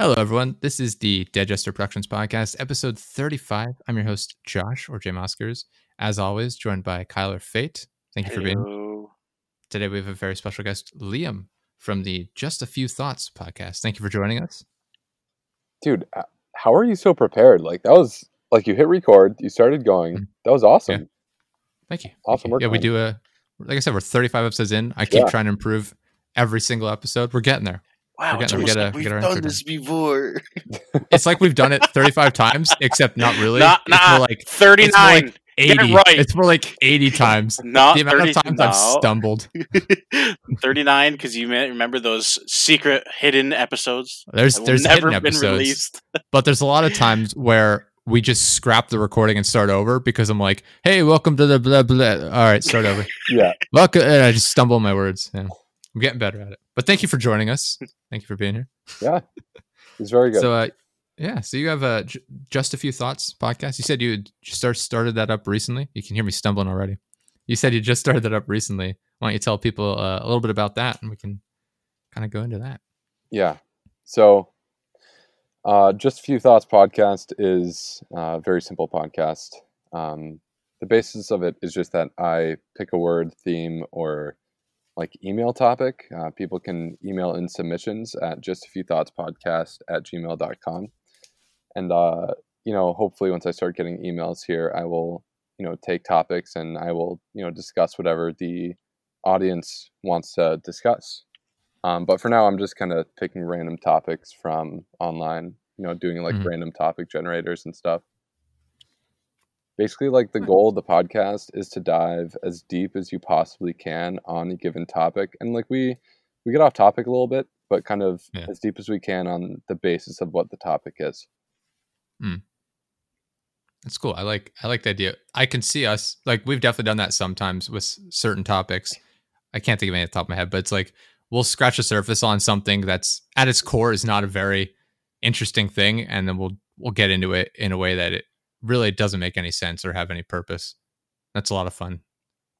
Hello, everyone. This is the Digester Productions Podcast, episode 35. I'm your host, Josh, or Jay Moskers. As always, joined by Kyler Fate. Thank you for being here. Today, we have a very special guest, Liam, from the Just a Few Thoughts podcast. Thank you for joining us. dude uh, how are you so prepared like that was like you hit record you started going Mhm. that was awesome Thank you. Thank Awesome you. work, Yeah, we do a, like I said, we're 35 episodes in. I keep Yeah. trying to improve every single episode. We're getting there. Wow, We're it's getting- we almost gotta- like we we've gotta done intro this before. It's like we've done it 35 times, except not really. Not, it's more like 39. 80. Get it right. It's more like 80 times. not the amount 30, of times I've stumbled. 39 because you may remember those secret hidden episodes There's that there's never hidden been episodes. released. But there's a lot of times where we just scrap the recording and start over because I'm like, hey, welcome to the blah blah. All right, start over. yeah Welcome, and I just stumble my words. Yeah. I'm getting better at it. But thank you for joining us. Thank you for being here. yeah it's very good So, uh, yeah, so you have a J- just a few thoughts podcast. You said you start, started that up recently. You can hear me stumbling already. You said you just started that up recently. Why don't you tell people uh, a little bit about that, and we can kind of go into that. yeah so uh just a few thoughts podcast is uh, a very simple podcast um the basis of it is just that i pick a word theme or like email topic uh, people can email in submissions at just a few thoughts podcast at gmail.com and uh you know hopefully once i start getting emails here i will you know take topics and i will you know discuss whatever the audience wants to discuss. Um, but for now i'm just kind of picking random topics from online you know doing like Mhm. random topic generators and stuff basically like the Hmm. goal of the podcast is to dive as deep as you possibly can on a given topic and like we we get off topic a little bit but kind of Yeah. as deep as we can on the basis of what the topic is That's cool. I like I like the idea. I can see us like we've definitely done that sometimes with certain topics. I can't think of any at the top of my head, but it's like we'll scratch the surface on something that's at its core is not a very interesting thing, and then we'll we'll get into it in a way that it really it doesn't make any sense or have any purpose. That's a lot of fun.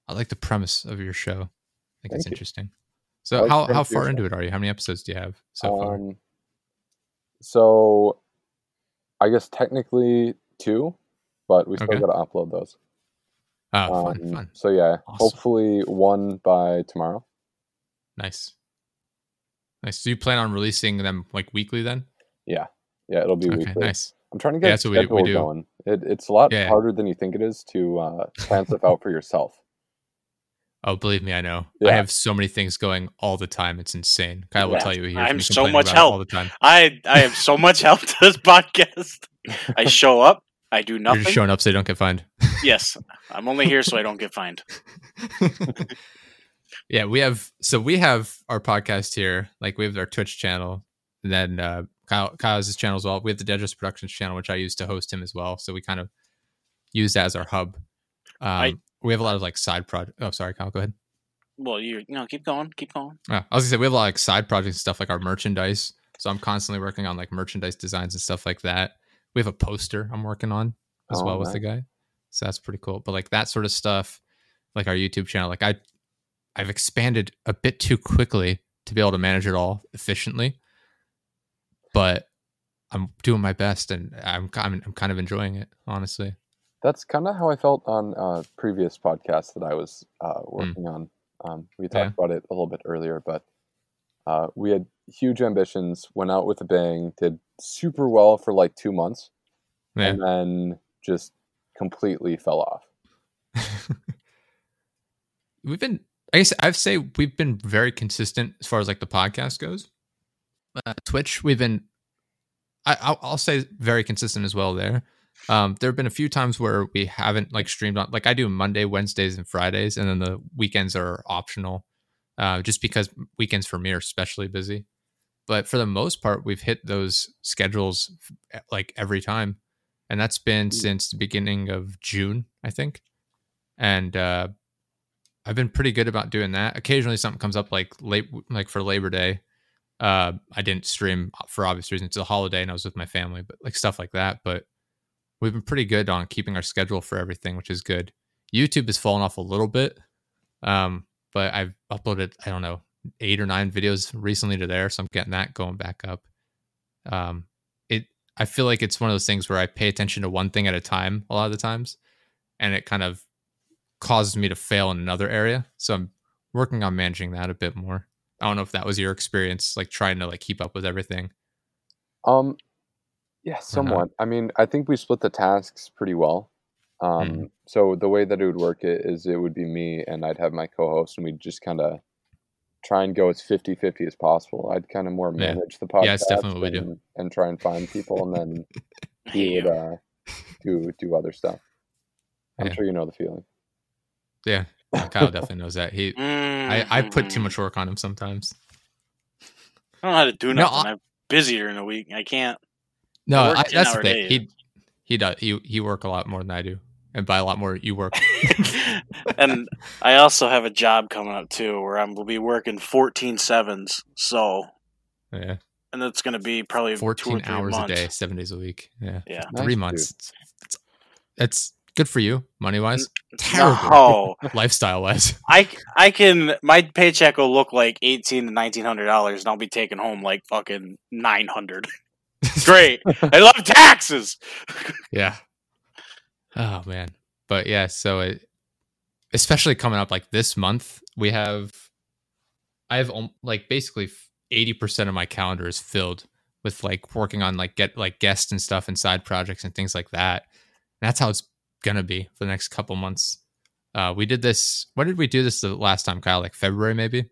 I like the premise of your show. I think it's Thank you. interesting. So like how how premise of your far into it are you? How many episodes do you have so far? um so i guess technically two but we still Okay. got to upload those Oh, fun, Um, fun. so yeah Awesome. hopefully one by tomorrow Nice. Nice. So you plan on releasing them like weekly then? yeah yeah it'll be Okay, weekly nice. I'm trying to Yeah, get that's a what we- we do. going it, it's a lot Yeah. harder than you think it is to uh, plan stuff out for yourself Oh, believe me, I know. I have so many things going all the time. It's insane. Kyle will tell you. He I'm so much help. all the time. I I have so much help to this podcast. I show up. I do nothing. You're showing up so you don't get fined. yes, I'm only here so I don't get fined. yeah, we have. So we have our podcast here. Like we have our Twitch channel, and then uh, Kyle, Kyle has his channel as well. We have the Dedris Productions channel, which I use to host him as well. So we kind of use that as our hub. Um, I- we have a lot of like side project. Oh, sorry, Kyle. Go ahead. Well, you no, keep going, keep going. Yeah, I was gonna say we have a lot of like side projects and stuff like our merchandise. So I'm constantly working on like merchandise designs and stuff like that. We have a poster I'm working on as Oh, well with the guy. So that's pretty cool. But like that sort of stuff, like our YouTube channel, like I I've expanded a bit too quickly to be able to manage it all efficiently. But I'm doing my best and I'm I'm, I'm kind of enjoying it, honestly. That's kind of how I felt on uh, previous podcasts that I was uh, working on. Um, we talked Hmm. Yeah. about it a little bit earlier, but uh, we had huge ambitions, went out with a bang, did super well for like two months, Yeah. and then just completely fell off. we've been i guess i'd say we've been very consistent as far as like the podcast goes uh, twitch we've been I, I'll, I'll say very consistent as well there um there have been a few times where we haven't like streamed on like i do monday wednesdays and fridays and then the weekends are optional uh just because weekends for me are especially busy but for the most part we've hit those schedules like every time and that's been Mm. since the beginning of june i think and uh I've been pretty good about doing that. Occasionally, something comes up like late, like for Labor Day. Uh, I didn't stream for obvious reasons. It's a holiday, and I was with my family, but like stuff like that. But we've been pretty good on keeping our schedule for everything, which is good. YouTube has fallen off a little bit, um, but I've uploaded I don't know eight or nine videos recently to there, so I'm getting that going back up. um, it I feel like it's one of those things where I pay attention to one thing at a time a lot of the times, and it kind of causes me to fail in another area. So I'm working on managing that a bit more. I don't know if that was your experience, like trying to like keep up with everything. Um, yeah, somewhat. I mean, I think we split the tasks pretty well. Um, Mhm. so the way that it would work it is it would be me and I'd have my co-host and we'd just kind of try and go as 50-50 as possible. I'd kind of more Yeah. manage the podcast Yeah, it's definitely what we do. and, and try and find people and then he would, uh, do do other stuff. I'm Yeah. sure you know the feeling. Yeah, Kyle definitely knows that. He, I, I put too much mm-hmm. work on him sometimes. I don't know how to do nothing. I- I'm busier in a week. I can't. No, work I, that's the thing. days. He, he does. He, he work a lot more than I do, and by a lot more, you work. and I also have a job coming up too, where I'm will be working 14 sevens. So, Yeah, and that's going to be probably two or fourteen three hours months. a day, seven days a week. Yeah, Yeah. Three dude. months. It's, it's, it's good for you, money wise. Terrible No, lifestyle wise. I I can my paycheck will look like eighteen to nineteen hundred dollars, and I'll be taking home like fucking nine hundred. Great, I love taxes. Yeah. Oh man. But yeah, so it especially coming up like this month, we have I have um, like basically 80% of my calendar is filled with like working on like get like guests and stuff and side projects and things like that. And that's how it's to be for the next couple months. Uh we did this when did we do this the last time Kyle like February maybe?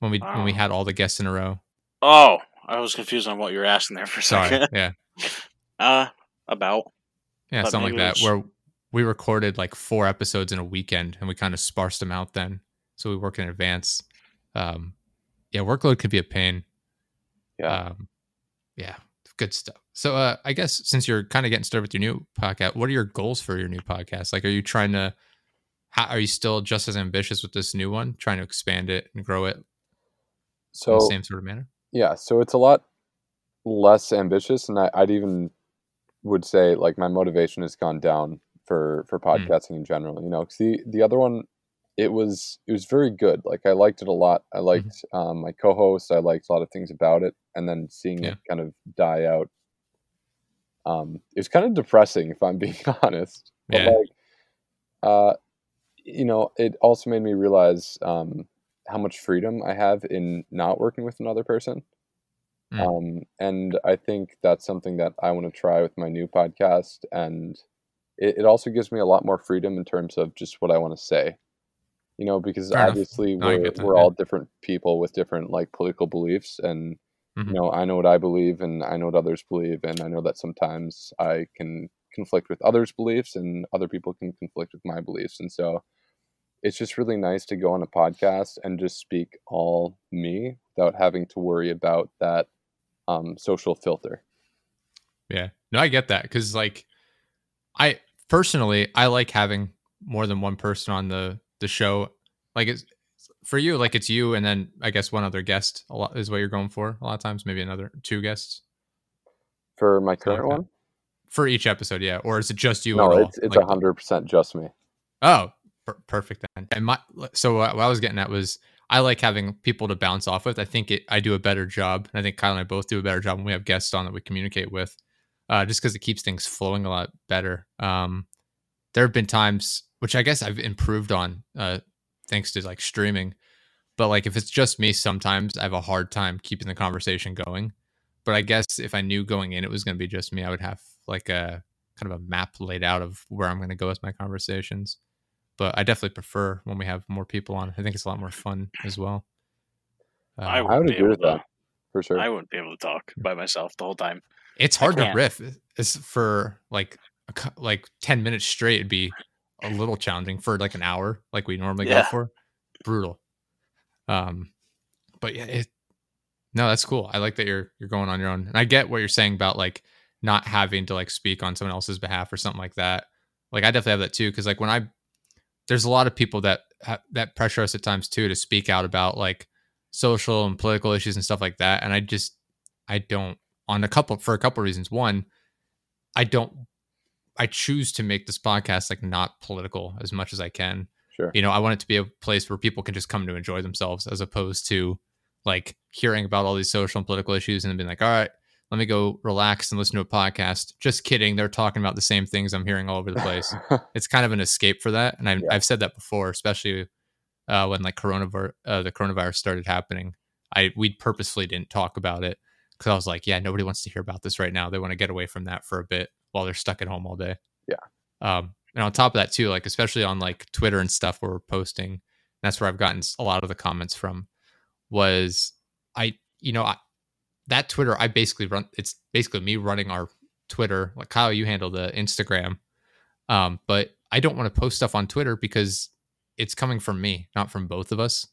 When we when we had all the guests in a row. Oh, I was confused on what you were asking there for a Sorry. second. yeah. Uh, about Yeah, But something like that. was- Where we recorded like four episodes in a weekend and we kind of sparsed them out then. So we work in advance. Um, yeah, workload could be a pain. Yeah. Um, yeah, good stuff. So uh, I guess since you're kind of getting started with your new podcast, what are your goals for your new podcast? Like, are you trying to, how, are you still just as ambitious with this new one, trying to expand it and grow it in So the same sort of manner? Yeah, so it's a lot less ambitious, and I, I'd even would say like my motivation has gone down for for podcasting in general. You know, 'cause the the other one, it was it was very good. Like I liked it a lot. I liked um, my co-host. I liked a lot of things about it, and then seeing Yeah. it kind of die out, um, it was kind of depressing if I'm being honest. But like, uh, you know, it also made me realize um, how much freedom I have in not working with another person. Mm. Um, and I think that's something that I want to try with my new podcast. And it, it also gives me a lot more freedom in terms of just what I want to say. You know, because Fair obviously No, we're that, we're yeah. all different people with different like political beliefs, and Mhm. you know, I know what I believe, and I know what others believe, and I know that sometimes I can conflict with others' beliefs, and other people can conflict with my beliefs, and so it's just really nice to go on a podcast and just speak all me without having to worry about that um, social filter. Yeah. No, I get that because like I personally I like having more than one person on the the show. Like it's for you, like it's you and then I guess one other guest a lot is what you're going for a lot of times, maybe another two guests For my current that. one, for each episode, yeah. Or is it just you? no, it's it's Like, a hundred percent just me. Oh, per- perfect then. And my so what I was getting at was I like having people to bounce off with. I think it I do a better job, and I think Kyle and I both do a better job when we have guests on that we communicate with, uh, just because it keeps things flowing a lot better. Um, there have been times which I guess I've improved on, uh, thanks to like streaming. But like if it's just me, sometimes I have a hard time keeping the conversation going. But I guess if I knew going in it was going to be just me, I would have like a kind of a map laid out of where I'm going to go with my conversations but I definitely prefer when we have more people on. I think it's a lot more fun as well. Uh, I I wouldn't be agree able with to. that for sure. I wouldn't be able to talk by myself the whole time. it's hard to riff. It's for like a, like ten minutes straight. It'd be a little challenging for like an hour, like we normally Yeah. go for. Brutal. Um, but yeah, it. No, that's cool. I like that you're you're going on your own, and I get what you're saying about like not having to like speak on someone else's behalf or something like that. Like I definitely have that too, because like when I there's a lot of people that ha- that pressure us at times too to speak out about like social and political issues and stuff like that, and I just I don't on a couple for a couple reasons. One, I don't I choose to make this podcast like not political as much as I can Sure. you know i want it to be a place where people can just come to enjoy themselves as opposed to like hearing about all these social and political issues and then being like, all right, let me go relax and listen to a podcast. Just kidding. They're talking about the same things I'm hearing all over the place. it's kind of an escape for that. And I've, Yeah. I've said that before, especially uh, when like coronavirus, uh, the coronavirus started happening. I we purposefully didn't talk about it because I was like, yeah, nobody wants to hear about this right now. They want to get away from that for a bit while they're stuck at home all day. Yeah. Um, and on top of that too, like especially on like Twitter and stuff where we're posting, that's where I've gotten a lot of the comments from. Was I, you know, I, that Twitter I basically run. It's basically me running our Twitter. Like Kyle, you handle the Instagram, um, but I don't want to post stuff on Twitter because it's coming from me, not from both of us.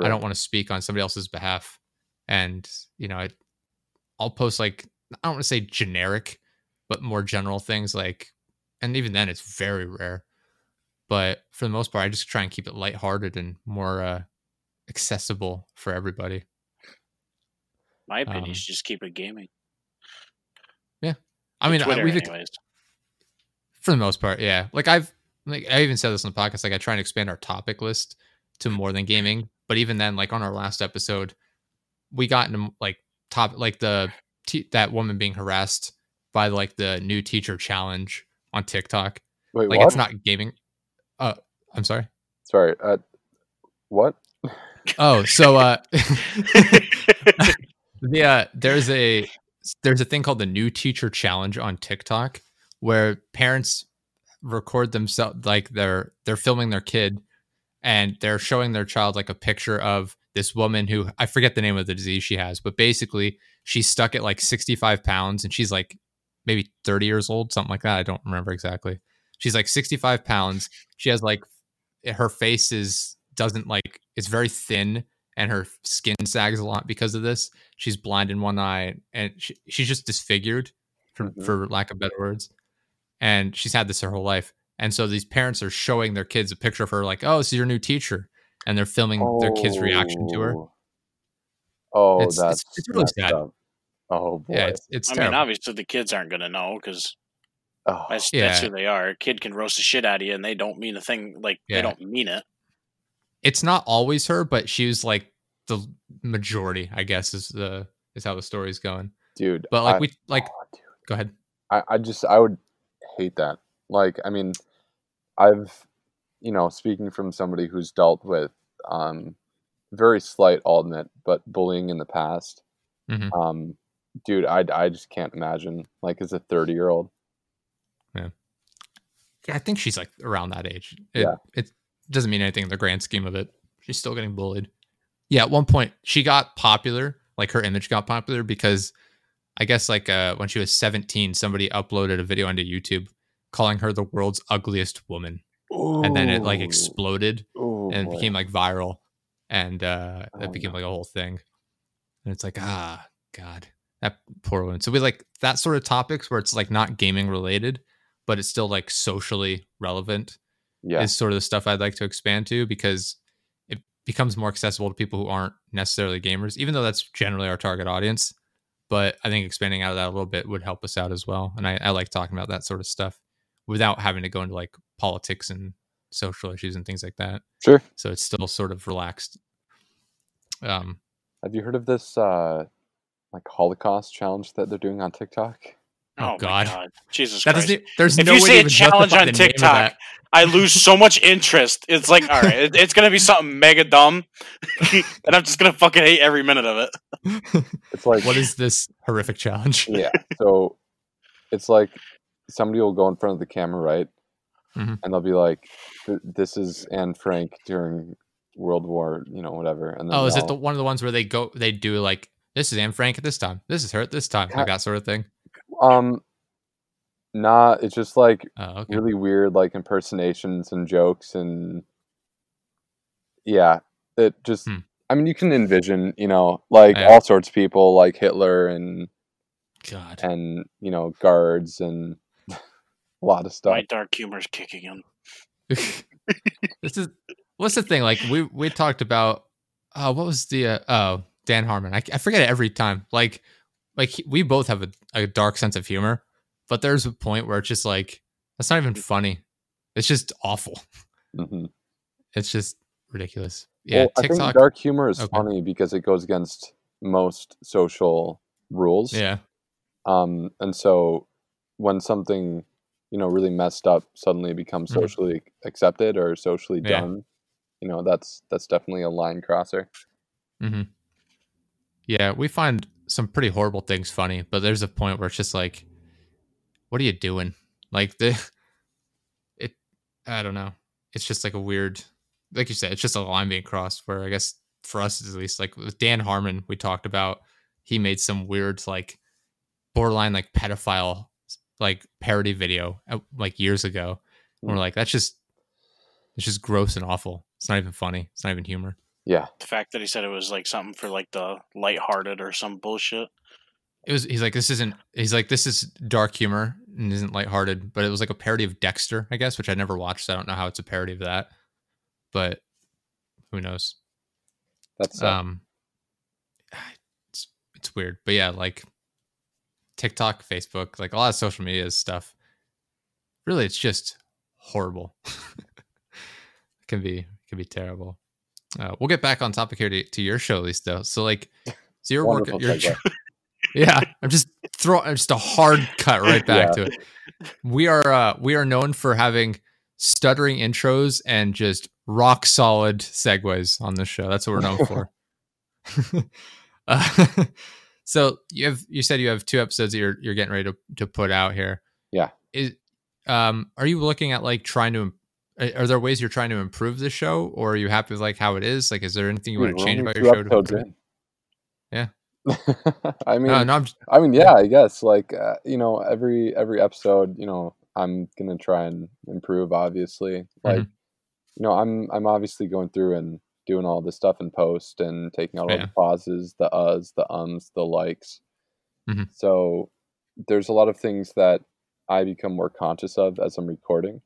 I don't want to speak on somebody else's behalf. And, you know, I, I'll post like, I don't want to say generic, but more general things like, and even then it's very rare. But for the most part, I just try and keep it lighthearted and more uh, accessible for everybody. My opinion Um, is just keep it gaming. Yeah, I mean, I- we've anyways. for the most part, yeah. Like I've, like I even said this on the podcast. Like I try and expand our topic list to more than gaming. But even then, like on our last episode, we got into like top, like the that woman being harassed by like the new teacher challenge on TikTok. Wait, Like what? it's not gaming. Uh, I'm sorry. Sorry. Uh, what? Oh, so uh, the uh, there's a there's a thing called the new teacher challenge on TikTok where parents record themselves like they're they're filming their kid and they're showing their child like a picture of this woman who I forget the name of the disease she has, but basically she's stuck at like 65 pounds and she's like maybe 30 years old, something like that. I don't remember exactly. She's like 65 pounds. She has like her face is doesn't like it's very thin and her skin sags a lot because of this. She's blind in one eye and she, she's just disfigured for, Mhm. for lack of better words. And she's had this her whole life. And so these parents are showing their kids a picture of her, like, oh, this is your new teacher. And they're filming their kid's reaction to her. Oh. Oh, It's- that's it's really sad. up. Oh boy. Yeah, it's, it's I terrible. mean, obviously the kids aren't going to know because oh, that's, Yeah. that's who they are. A kid can roast the shit out of you, and they don't mean a thing. Like Yeah. they don't mean it. it's not always her, but she was like the majority, I guess, is the is how the story's going. dude. But like I- we like oh, go ahead. I, I just I would hate that. Like, I mean, I've you know, speaking from somebody who's dealt with um very slight, I'll admit, but bullying in the past. Mhm. Um, dude, I I just can't imagine like as a thirty year old. Yeah, I think she's like around that age. It, Yeah. It doesn't mean anything in the grand scheme of it. She's still getting bullied. Yeah, at one point she got popular, like her image got popular because I guess like uh when she was 17, somebody uploaded a video onto YouTube calling her the world's ugliest woman. And then it like exploded Ooh, and it became like viral. And uh Oh, that became no. like a whole thing. And it's like, ah, God. That poor woman. So we like that sort of topics where it's like not gaming related, but it's still like socially relevant yeah, is sort of the stuff I'd like to expand to because it becomes more accessible to people who aren't necessarily gamers, even though that's generally our target audience. But I think expanding out of that a little bit would help us out as well. And I, I like talking about that sort of stuff without having to go into like politics and social issues and things like that. sure. So it's still sort of relaxed. Um, Have you heard of this uh like Holocaust challenge that they're doing on TikTok? Oh, my God. God, Jesus that Christ! doesn't. There's If no you way see a challenge on the name of TikTok. I lose so much interest. It's like, all right, it, it's gonna be something mega dumb, and I'm just gonna fucking hate every minute of it. It's like what is this horrific challenge? yeah. So it's like somebody will go in front of the camera, right? Mhm. And they'll be like, "This is Anne Frank during World War, you know, whatever." And then Oh, is it the one of the ones where they go? They do like this is Anne Frank at this time. This is her at this time. Like that sort of thing. um, nah? It's just like Oh, okay. really weird, like impersonations and jokes, and yeah, it just. Hmm. I mean, you can envision, you know, like Yeah. all sorts of people, like Hitler and God. and you know guards and a lot of stuff. My dark humor's kicking in. this is what's the thing? Like we we talked about. Oh, what was the? Uh, oh, Dan Harmon. I, I forget it every time. Like like we both have a, a dark sense of humor, but there's a point where it's just like that's not even funny. It's just awful. hmm It's just ridiculous. yeah, well, I think dark humor is Okay. funny because it goes against most social rules. yeah, Um, and so when something, you know, really messed up suddenly becomes Mhm. socially accepted or socially Yeah. done, you know, that's that's definitely a line crosser. hmm yeah. We find some pretty horrible things funny, but there's a point where it's just like, what are you doing? Like the, it. I don't know. It's just like a weird, like you said, it's just a line being crossed. Where I guess for us at least, like with Dan Harmon, we talked about, he made some weird like, borderline like pedophile like parody video uh, like years ago. And we're Hmm. like, that's just, it's just gross and awful. It's not even funny. It's not even humor. Yeah. The fact that he said it was like something for like the lighthearted or some bullshit. It was. He's like, this isn't. He's like, this is dark humor and isn't lighthearted, but it was like a parody of Dexter, I guess, which I never watched. So I don't know how it's a parody of that, but who knows? That's uh, Um, it's it's weird, but yeah, like TikTok, Facebook, like a lot of social media stuff. Really, it's just horrible. it can be can be terrible. Uh, we'll get back on topic here to, to your show, Lisa. though. So like, so you're working. wonderful You're, segue. yeah, I'm just throwing just a hard cut right back Yeah. to it. We are uh we are known for having stuttering intros and just rock solid segues on this show. That's what we're known for. uh, so you have you said you have two episodes that you're you're getting ready to to put out here. Yeah. Is um are you looking at like trying to are there ways you're trying to improve the show or are you happy with like how it is? Like is there anything you Dude, want to change about your show to. Yeah. I mean, No, no, just, I mean, yeah, I guess like uh, you know, every every episode, you know, I'm gonna try and improve. Obviously, like Mm-hmm. you know, I'm I'm obviously going through and doing all this stuff in post and taking out all Yeah. the pauses, the uhs, the ums, the likes. Mhm. So there's a lot of things that I become more conscious of as I'm recording.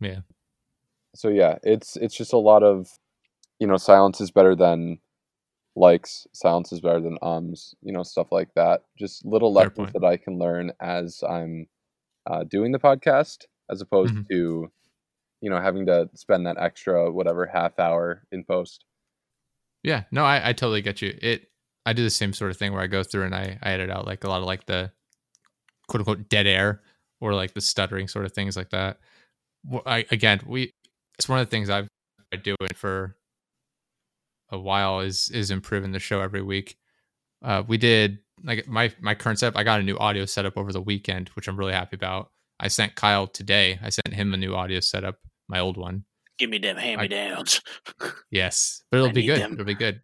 Yeah. So yeah, it's it's just a lot of you know, silence is better than likes, silence is better than ums, you know, stuff like that. Just little Fair lessons point. that I can learn as I'm uh, doing the podcast, as opposed Mhm. to, you know, having to spend that extra whatever half hour in post. Yeah, no, I, I totally get you. It I do the same sort of thing where I go through and I, I edit out like a lot of like the quote unquote dead air or like the stuttering sort of things like that. I again we it's one of the things I've been doing for a while is is improving the show every week. Uh, we did like my my current setup. I got a new audio setup over the weekend, which I'm really happy about. I sent Kyle today. I sent him a new audio setup, my old one. Give me them hand me downs. Yes, but it'll I be good. them. It'll be good.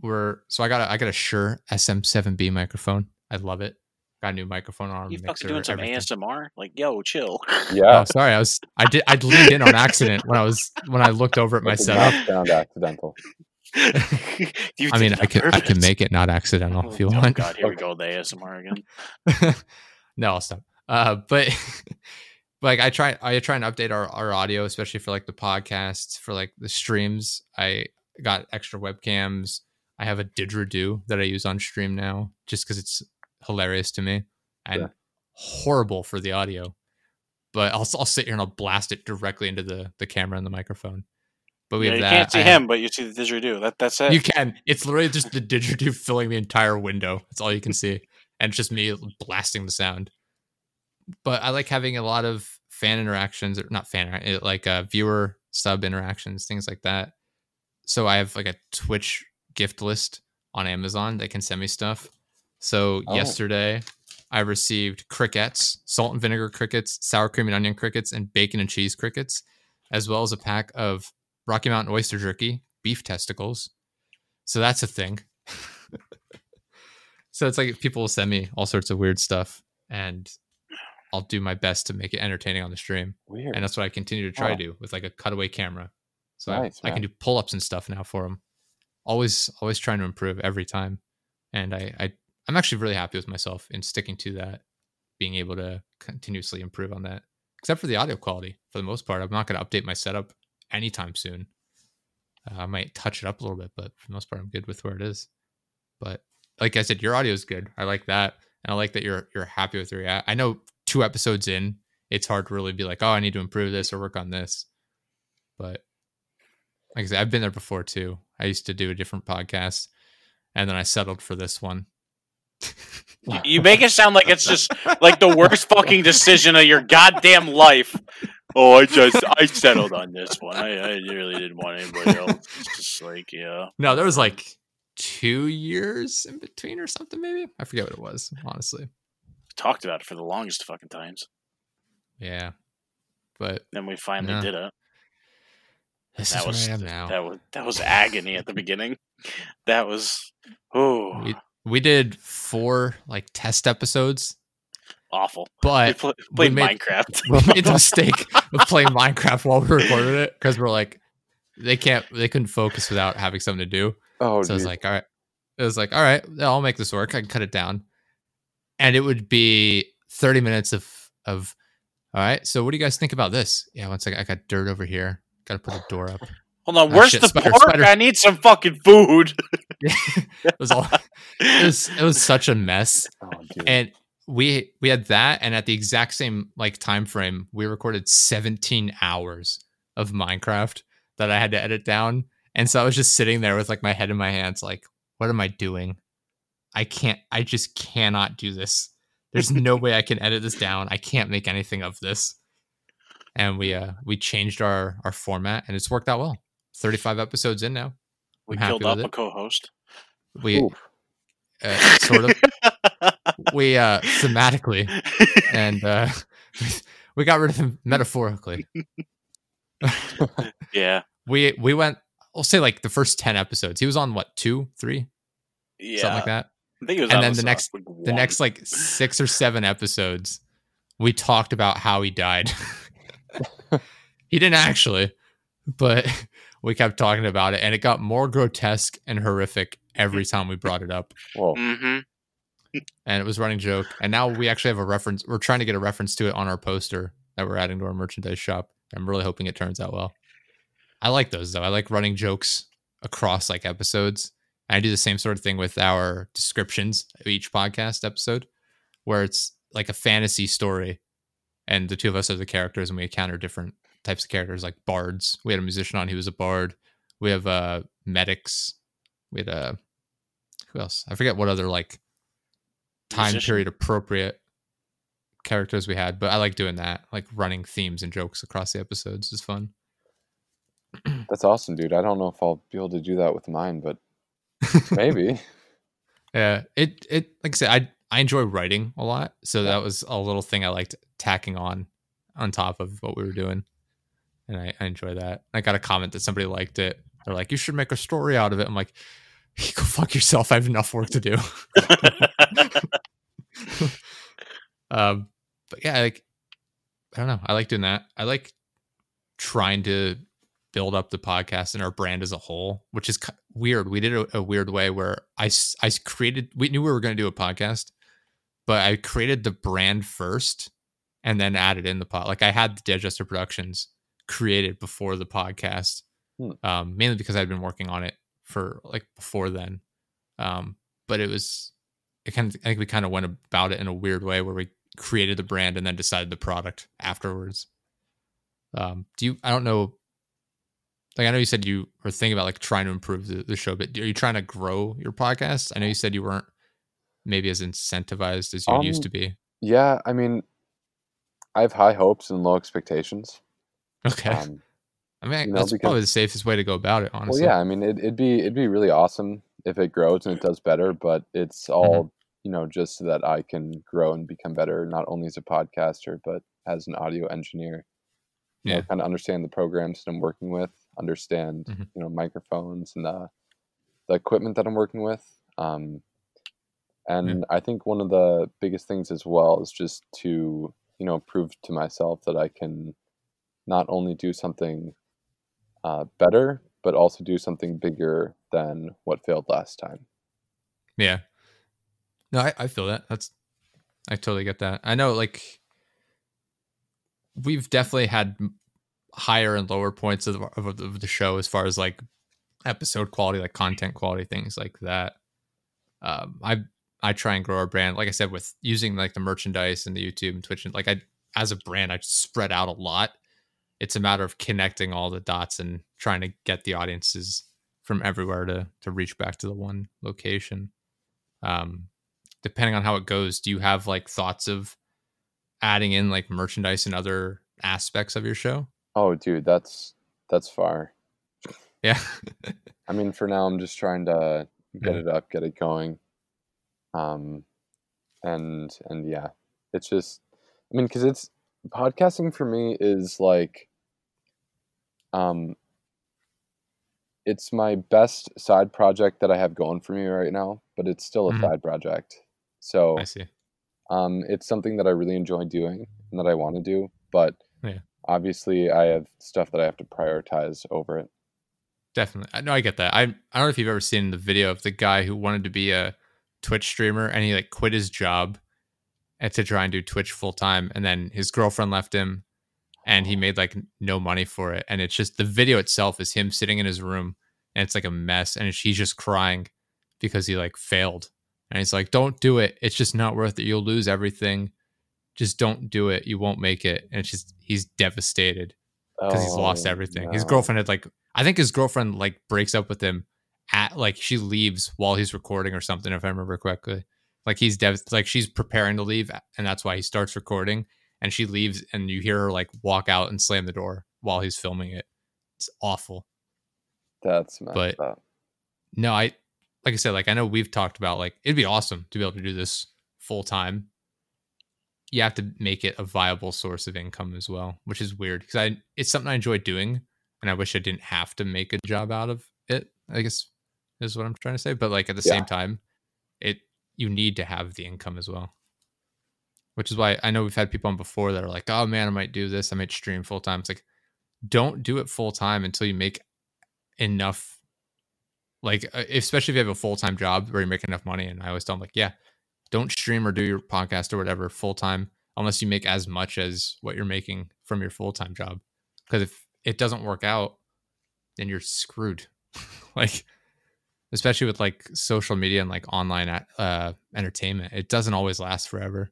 We're so I got a I got a Shure SM7B microphone. I love it. Got a new microphone on You mixer. fucking doing some everything. ASMR? Like, yo, chill. Yeah, Oh, sorry. I was I did I leaned in on accident when I was when I looked over at my setup. not sound accidental. I mean, I on could I could purpose. make it not accidental if you oh, want. God, here we Okay. go. The ASMR again. no, I'll stop. Uh, but like I try, I try and update our, our audio, especially for like the podcasts, for like the streams. I got extra webcams. I have a didgeridoo that I use on stream now, just because it's hilarious to me and Sure. horrible for the audio. But I'll I'll sit here and I'll blast it directly into the the camera and the microphone. But we Yeah, have you that. can't see I have- him, but you see the didgeridoo. That that's it. you can. It's literally just the didgeridoo filling the entire window. That's all you can see, and it's just me blasting the sound. But I like having a lot of fan interactions, or not fan, like uh, viewer sub interactions, things like that. So I have like a Twitch gift list on Amazon that can send me stuff. So Oh. yesterday, I received crickets, salt and vinegar crickets, sour cream and onion crickets, and bacon and cheese crickets, as well as a pack of Rocky Mountain oyster jerky, beef testicles. So that's a thing. so it's like people will send me all sorts of weird stuff, and I'll do my best to make it entertaining on the stream. Weird. And that's what I continue to try Huh. to do with like a cutaway camera. So I- Nice, I, can do pull ups and stuff now for them. Always, always trying to improve every time. And I, I, I'm actually really happy with myself in sticking to that, being able to continuously improve on that. Except for the audio quality, for the most part, I'm not going to update my setup anytime soon. Uh, I might touch it up a little bit, but for the most part, I'm good with where it is. But like I said, your audio is good. I like that, and I like that you're you're happy with your. I know two episodes in, it's hard to really be like, oh, I need to improve this or work on this. But like I said, I've been there before too. I used to do a different podcast, and then I settled for this one. You- You make it sound like it's just like the worst fucking decision of your goddamn life. Oh, I just I settled on this one. I, I really didn't want anybody else. It's just like yeah. No, there was like two years in between or something. Maybe I forget what it was. Honestly, Talked about it for the longest fucking times. yeah. But Then we finally Yeah. did it. this That is was where I am now. that was that was agony at the beginning. That was oh We- we did four like test episodes, awful. We but pl- played made- Minecraft. we made the mistake of playing Minecraft while we recorded it because we're like, they can't, they couldn't focus without having something to do. Oh, so I was like, all right, it was like, all right, I'll make this work. I can cut it down, and it would be thirty minutes of of. All right, so what do you guys think about this? Yeah, one second, I got dirt over here. Got to put a door up. Hold on, Oh, where's shit, the spider, pork? spider. I need some fucking food. it was all. It was it was such a mess. oh, and we we had that and at the exact same like time frame we recorded 17 hours of minecraft that i had to edit down. And so i was just sitting there with like my head in my hands like what am i doing? I can't i just cannot do this. There's no way i can edit this down. I can't make anything of this. And we uh we changed our our format and it's worked out well. 35 episodes in now. We I'm happy killed off with a co-host. we Oof. Uh, sort of. We uh thematically and uh we got rid of him metaphorically. Yeah, we we went we'll say like the first 10 episodes. He was on what two three? Yeah. something like that. I think it was. And then the uh, next- like, the next like six or seven episodes we talked about how he died. He didn't actually but we kept talking about it and it got more grotesque and horrific every time we brought it up Whoa. hmm and it was running joke. And now we actually have a reference. We're trying to get a reference to it on our poster that we're adding to our merchandise shop. I'm really hoping it turns out well. I like those though. I like running jokes across like episodes. And I do the same sort of thing with our descriptions of each podcast episode, where it's like a fantasy story, and the two of us are the characters, and we encounter different types of characters, like bards. We had a musician on; he was a bard. We have uh medics. We had a who else? I forget what other like time Musician. period appropriate characters we had, but I like doing that. Like running themes and jokes across the episodes is fun. That's awesome, dude. I don't know if I'll be able to do that with mine, but maybe. Yeah, it it like I said, I I enjoy writing a lot, so that was a little thing I liked tacking on on top of what we were doing, and I, I enjoy that. I got a comment that somebody liked it. They're like, "You should make a story out of it." I'm like, "Go fuck yourself. I have enough work to do." um, but yeah, like I don't know. I like doing that. I like trying to build up the podcast and our brand as a whole, which is weird. We did it a, weird way where I, I created. We knew we were going to do a podcast, but I created the brand first and then added in the pod. Like I had the Digester Productions created before the podcast, Hmm. um, mainly because I'd been working on it for like before then. Um, but it was, it kind of, I think we kind of went about it in a weird way where we created the brand and then decided the product afterwards. Um, do you, I don't know, like I know you said you were thinking about like trying to improve the, the show, but are you trying to grow your podcast? I know you said you weren't maybe as incentivized as you used Um, to be. Yeah, I mean, I have high hopes and low expectations. Okay. Um, I mean, you know, that's because- probably the safest way to go about it, well, honestly. yeah, I mean, it, it'd be it'd be really awesome if it grows and it does better, but it's Mm-hmm. all you know just so that I can grow and become better, not only as a podcaster but as an audio engineer. You know, Yeah. kind of understand the programs that I'm working with, understand Mhm. you know microphones and the the equipment that I'm working with. Um, and I think one of the biggest things as well is just to you know prove to myself that I can not only do something uh, better, but also do something bigger than what failed last time. Yeah. No, I, I feel that. That's I totally get that. I know like we've definitely had higher and lower points of, of, of the show as far as like episode quality, like content quality, things like that. Um, I I try and grow our brand, like I said, with using like the merchandise and the YouTube and Twitch, and like I as a brand, I spread out a lot. It's a matter of connecting all the dots and trying to get the audiences from everywhere to to reach back to the one location. Um, depending on how it goes, do you have like thoughts of adding in like merchandise and other aspects of your show? Oh, dude, that's that's far. Yeah. I mean, for now, I'm just trying to get Yeah. it up, get it going. Um, and and yeah, it's just, I mean, because it's podcasting for me is like, um, it's my best side project that I have going for me right now, but it's still a Mhm. side project. So I see. um, it's something that I really enjoy doing and that I want to do, but Yeah. obviously I have stuff that I have to prioritize over it. Definitely. I know I get that. I I don't know if you've ever seen the video of the guy who wanted to be a Twitch streamer and he like quit his job and to try and do Twitch full time and then his girlfriend left him and he made like no money for it and it's just the video itself is him sitting in his room and it's like a mess and he's just crying because he like failed. And he's like don't do it. It's just not worth it. You'll lose everything. Just don't do it. You won't make it. And it's just he's devastated because he's lost Oh, everything. His girlfriend had like I think his girlfriend like breaks up with him at like she leaves while he's recording or something if I remember correctly. Like he's dev like she's preparing to leave and that's why he starts recording and she leaves and you hear her like walk out and slam the door while he's filming it. It's awful. That's But- up. No, I like I said like I know we've talked about like it'd be awesome to be able to do this full time. You have to make it a viable source of income as well, which is weird because I it's something I enjoy doing and I wish I didn't have to make a job out of it. I guess is what I'm trying to say. But like at the Yeah. same time, it you need to have the income as well. Which is why I know we've had people on before that are like, "Oh man, I might do this. I might stream full time." It's like, don't do it full time until you make enough. Like, uh, especially if you have a full time job where you make enough money. And I always tell them, like, yeah, don't stream or do your podcast or whatever full time unless you make as much as what you're making from your full time job. Because if it doesn't work out, then you're screwed. like, especially with like social media and like online uh, entertainment, it doesn't always last forever.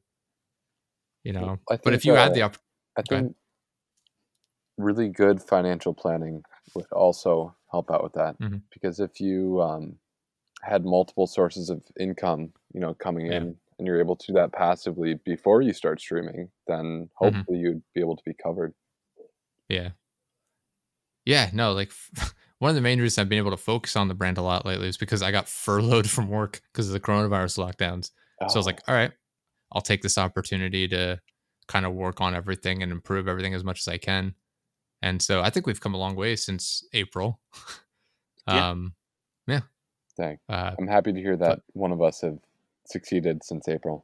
You know, I but if you uh, had the opportunity, I Go think really good financial planning would also help out with that Mhm. because if you um, had multiple sources of income, you know, coming Yeah. in, and you're able to do that passively before you start streaming, then Mhm. hopefully you'd be able to be covered. Yeah. Yeah, no, like one of the main reasons I've been able to focus on the brand a lot lately is because I got furloughed from work because of the coronavirus lockdowns. So I was Oh, like, all right, I'll take this opportunity to kind of work on everything and improve everything as much as I can. And so I think we've come a long way since April. Yeah. Um, dang. uh, I'm happy to hear that one of us have succeeded since April.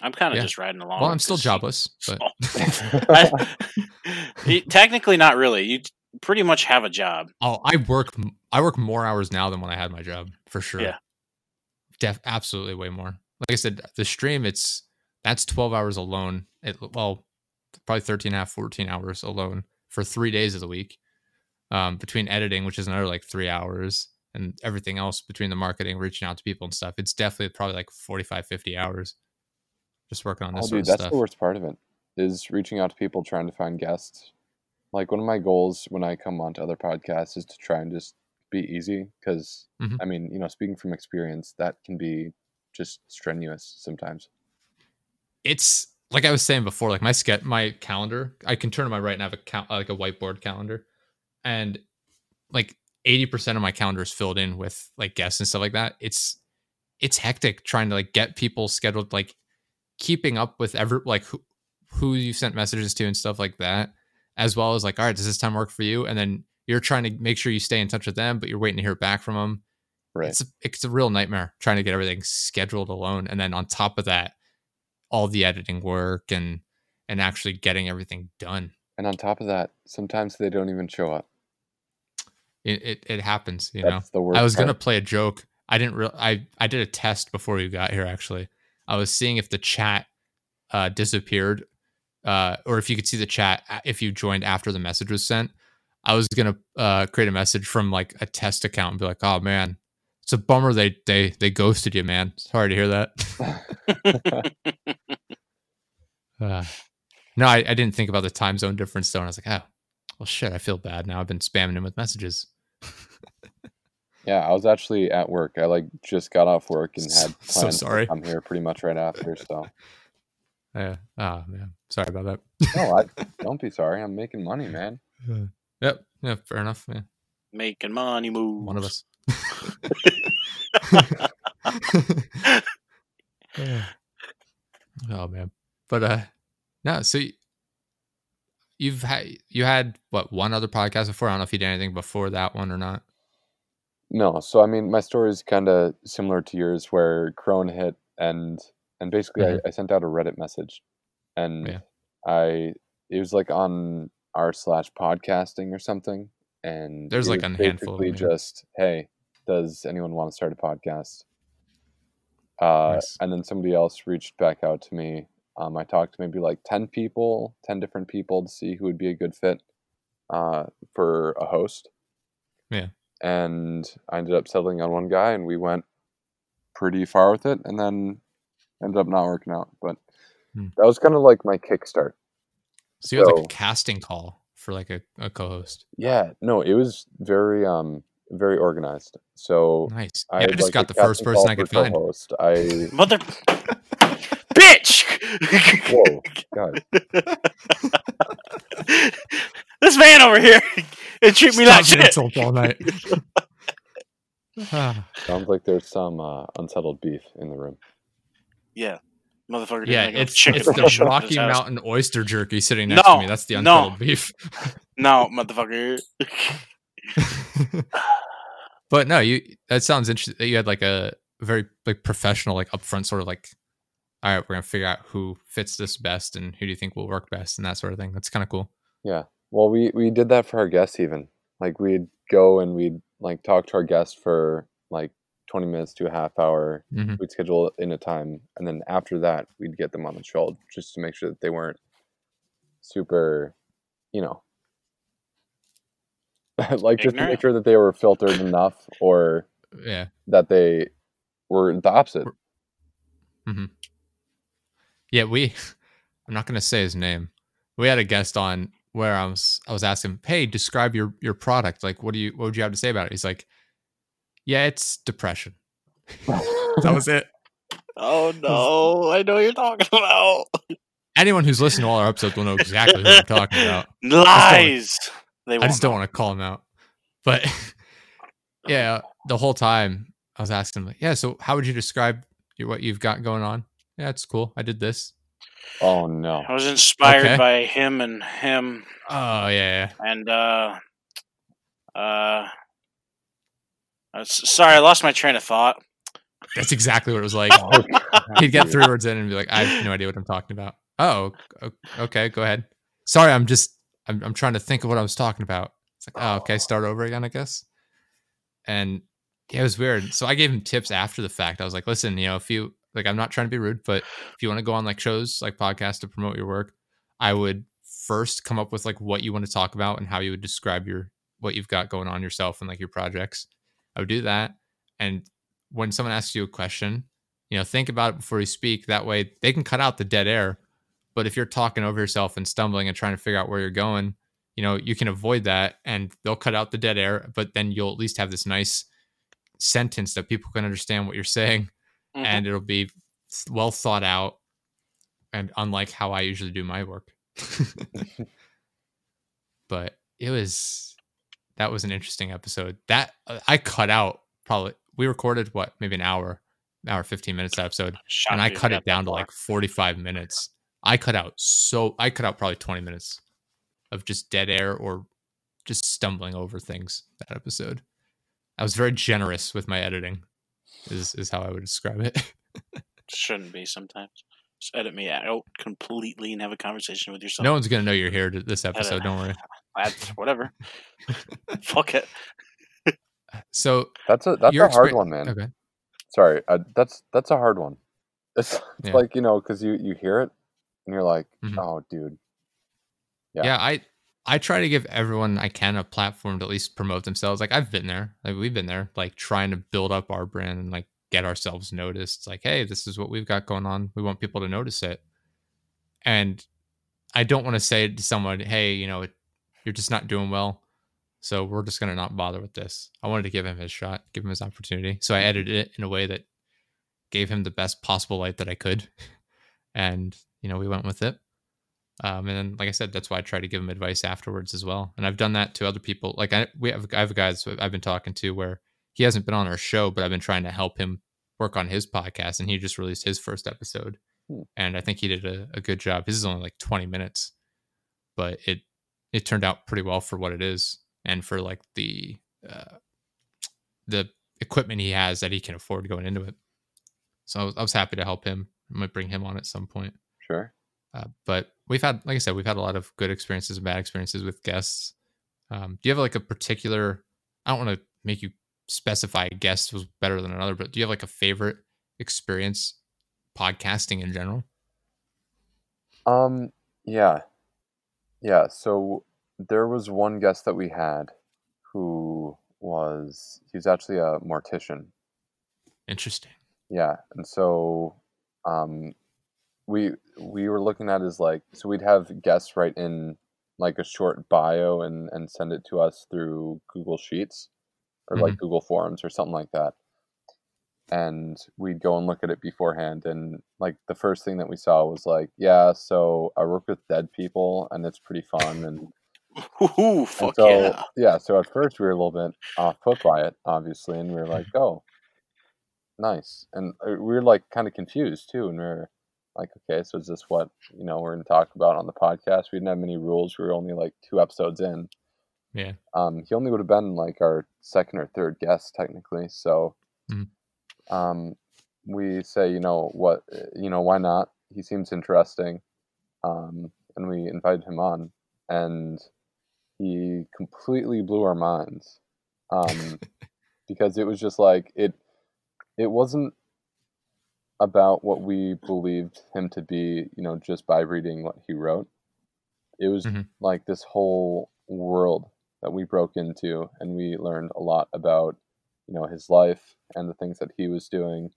I'm kind of Yeah. just riding along. well, I'm still jobless, but I- technically, not really. You pretty much have a job. oh, I work I work more hours now than when I had my job for sure. Yeah. Def absolutely way more. Like I said, the stream it's that's 12 hours alone. It well, probably 13 and a half, 14 hours alone for 3 days of the week. Um between editing, which is another like 3 hours and everything else between the marketing, reaching out to people and stuff. It's definitely probably like 45 50 hours just working on Oh, this dude, that's stuff. the worst part of it is reaching out to people trying to find guests. Like one of my goals when I come onto other podcasts is to try and just be easy because Mhm. I mean, you know, speaking from experience, that can be just strenuous sometimes. It's like I was saying before, like my ske- my calendar, I can turn to my right and have a count like a whiteboard calendar, and like eighty percent of my calendar is filled in with like guests and stuff like that. It's it's hectic trying to like get people scheduled, like keeping up with every like who who you sent messages to and stuff like that, as well as like, all right, does this time work for you? And then you're trying to make sure you stay in touch with them, but you're waiting to hear back from them Right. it's a, it's a real nightmare trying to get everything scheduled alone and then on top of that all the editing work and and actually getting everything done. And on top of that, sometimes they don't even show up. it it, it happens you know? That's worst. i was gonna play a joke. I didn't real i i did a test before you got here actually. I was seeing if the chat uh disappeared uh or if you could see the chat if you joined after the message was sent. I was gonna uh create a message from like a test account and be like oh man it's a bummer they they they ghosted you man sorry to hear that Uh, no, I, I didn't think about the time zone difference though. And I was like, oh, Well, shit, I feel bad now. I've been spamming him with messages. Yeah, I was actually at work. I like just got off work and had So plans sorry. to come here pretty much right after. So Yeah. Oh man, sorry about that. no, I don't be sorry. I'm making money, man. Yep. Yeah. Fair enough. Yeah. Making money move. One of us. oh man, but uh, no. So you've had you had what one other podcast before? I don't know if you did anything before that one or not. No, so I mean, my story is kind of similar to yours, where Corona hit and and basically. I, I sent out a Reddit message, and Yeah. I it was like on r slash podcasting or something, and There's, like, a handful of basically yeah. just hey, does anyone want to start a podcast? Uh, Nice. and then somebody else reached back out to me. Um, I talked to maybe like ten people, ten different people to see who would be a good fit uh, for a host Yeah. and I ended up settling on one guy, and we went pretty far with it, and then ended up not working out. But Hmm. that was kind of like my kickstart. So you had like a casting call for like a, a co-host. Yeah, no, it was very um very organized. So Nice. I Yeah, I had, just like, got the first person I could for find. co-host. I Mother. Bitch! whoa, God, this man over here and treat me like Stop shit. insult all night. Sounds like there's some uh, unsettled beef in the room. Yeah. Motherfucker. yeah, it's it's the to shut up Rocky. Mountain oyster jerky sitting next to me. That's the no. unsettled beef. No, motherfucker. But no, you that sounds interesting. that You had like a very like professional, like upfront sort of like, all right, we're gonna figure out who fits this best and who do you think will work best and that sort of thing. That's kind of cool. Yeah. Well, we we did that for our guests even. Like we'd go and we'd like talk to our guests for like 20 minutes to a half hour. hmm We'd schedule in a time and then after that we'd get them on the show just to make sure that they weren't super, you know, like just to make sure that they were filtered enough or Yeah. that they were the opposite. Mm-hmm. Yeah, we. I'm not gonna say his name. We had a guest on where I was. I was asking, "Hey, describe your your product. Like, what do you what would you have to say about it?" He's like, "Yeah, it's depression." That was it. Oh no, I know what you're talking about. Anyone who's listened to all our episodes will know exactly what I'm talking about. Lies. They I just don't want to call him out. But yeah, the whole time I was asking him, like, "Yeah, so how would you describe your, what you've got going on?" Yeah, it's cool. I did this. oh no. I was inspired Okay. by him and him Oh yeah, yeah. and uh uh sorry, I lost my train of thought. that's exactly what it was like. He'd get three words in and be like, I have no idea what I'm talking about. Oh, okay, go ahead. Sorry, I'm just I'm I'm trying to think of what I was talking about. It's like, oh, okay, oh. start over again, I guess. And yeah, it was weird. So I gave him tips after the fact. I was like, listen, you know, if you like, I'm not trying to be rude, but if you want to go on like shows, like podcasts to promote your work, I would first come up with like what you want to talk about and how you would describe your what you've got going on yourself and like your projects. I would do that. And when someone asks you a question, you know, think about it before you speak. That way they can cut out the dead air. But if you're talking over yourself and stumbling and trying to figure out where you're going, you know, you can avoid that and they'll cut out the dead air, but then you'll at least have this nice sentence that people can understand what you're saying Mhm. and it'll be well thought out and unlike how I usually do my work. but it was that was an interesting episode. That uh, I cut out probably we recorded what maybe an hour, hour 15 minutes episode Shocked and I cut it down to like 45 minutes. I cut out so I cut out probably 20 minutes of just dead air or just stumbling over things that episode. I was very generous with my editing is is how I would describe it. shouldn't be sometimes. Just edit me out completely and have a conversation with yourself. no one's going to know you're here to this episode, don't worry. That's whatever. Fuck it. So, That's a that's a hard experi- one, man. okay. Sorry, uh, that's that's a hard one. It's, it's Yeah. like you know because you you hear it and you're like, Mhm. oh, dude, Yeah. Yeah. I I try to give everyone I can a platform to at least promote themselves. Like I've been there. Like we've been there, like trying to build up our brand and like get ourselves noticed. It's Like, hey, this is what we've got going on. We want people to notice it. And I don't want to say to someone, hey, you know, you're just not doing well. So we're just gonna not bother with this. I wanted to give him his shot, give him his opportunity. So I edited it in a way that gave him the best possible light that I could, and you know we went with it. Um, and then, like I said, that's why I try to give him advice afterwards as well. And I've done that to other people. Like I, we have, I have guys I've been talking to where he hasn't been on our show, but I've been trying to help him work on his podcast, and he just released his first episode, and I think he did a, a good job. His is only like twenty minutes, but it it turned out pretty well for what it is, and for like the uh, the equipment he has that he can afford going into it. So I was, I was happy to help him. I might bring him on at some point. Sure. Uh, but we've had, like I said, we've had a lot of good experiences and bad experiences with guests. Um, do you have like a particular? I don't want to make you specify a guest was better than another, but do you have like a favorite experience podcasting in general? Um, yeah. Yeah, so there was one guest that we had who was he was actually a mortician. Interesting. Yeah, and so um we we were looking at his like so we'd have guests write in like a short bio and and send it to us through Google Sheets or like Google Forms or something like that. And we'd go and look at it beforehand and like the first thing that we saw was like, yeah, so I work with dead people and it's pretty fun and Ooh, and fuck so yeah. so at first we were a little bit off put by it, obviously, and we were like, "Oh, nice," and uh, we were like kind of confused too, and we were like, "Okay, so is this what you know we're going to talk about on the podcast?" We didn't have many rules. We were only like two episodes in. Yeah. Um, he only would have been like our second or third guest technically, so Mhm. um, we say, you know what, you know, why not? He seems interesting, um, and we invited him on, and he completely blew our minds um, because it was just like it it wasn't about what we believed him to be you know just by reading what he wrote it was Mhm. like this whole world that we broke into and we learned a lot about you know his life and the things that he was doing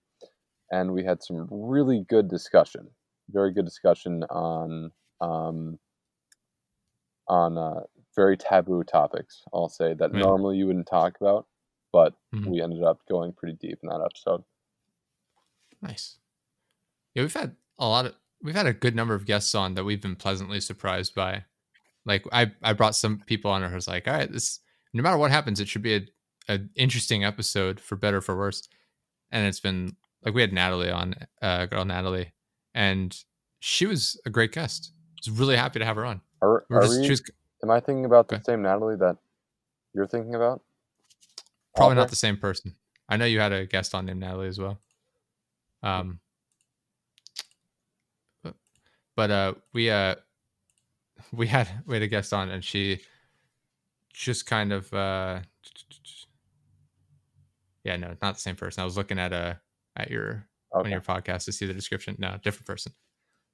and we had some really good discussion very good discussion on um, on uh, very taboo topics i'll say that Yeah. normally you wouldn't talk about but Mhm. we ended up going pretty deep in that episode Nice. Yeah, we've had a lot of we've had a good number of guests on that we've been pleasantly surprised by. Like I I brought some people on who was like, all right, this no matter what happens, it should be a an interesting episode for better or for worse. And it's been like we had Natalie on, uh girl Natalie, and she was a great guest. I was really happy to have her on. are, are just, we, was am i thinking about the Okay. same natalie that you're thinking about probably not the same person. I know you had a guest on named Natalie as well. Um, but, but uh, we uh, we had we had a guest on, and she just kind of uh, yeah, no, not the same person. I was looking at uh at your okay of your podcasts to see the description. No, different person.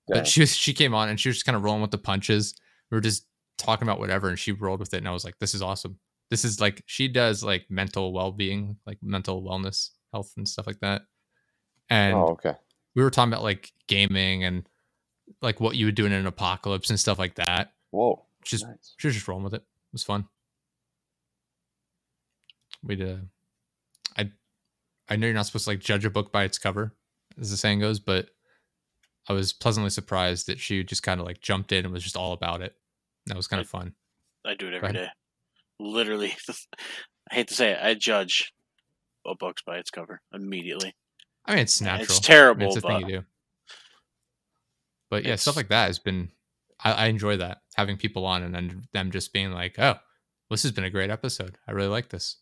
yeah. But she was she came on and she was just kind of rolling with the punches. We were just talking about whatever, and she rolled with it, and I was like, "This is awesome. This is like she does like mental well being, like mental wellness, health, and stuff like that." And oh okay we were talking about like gaming and like what you would do in an apocalypse and stuff like that. whoa Just nice. she was just rolling with it. It was fun. We did. I I know you're not supposed to like judge a book by its cover, as the saying goes, but I was pleasantly surprised that she just kind of like jumped in and was just all about it. That was kind of fun. I do it Go every ahead. day. Literally, I hate to say it, I judge a book by its cover immediately. I mean, it's natural. It's I mean, terrible, it's a but thing you do. But yeah, stuff like that has been. I, I enjoy that having people on and then them just being like, "Oh, this has been a great episode. I really like this."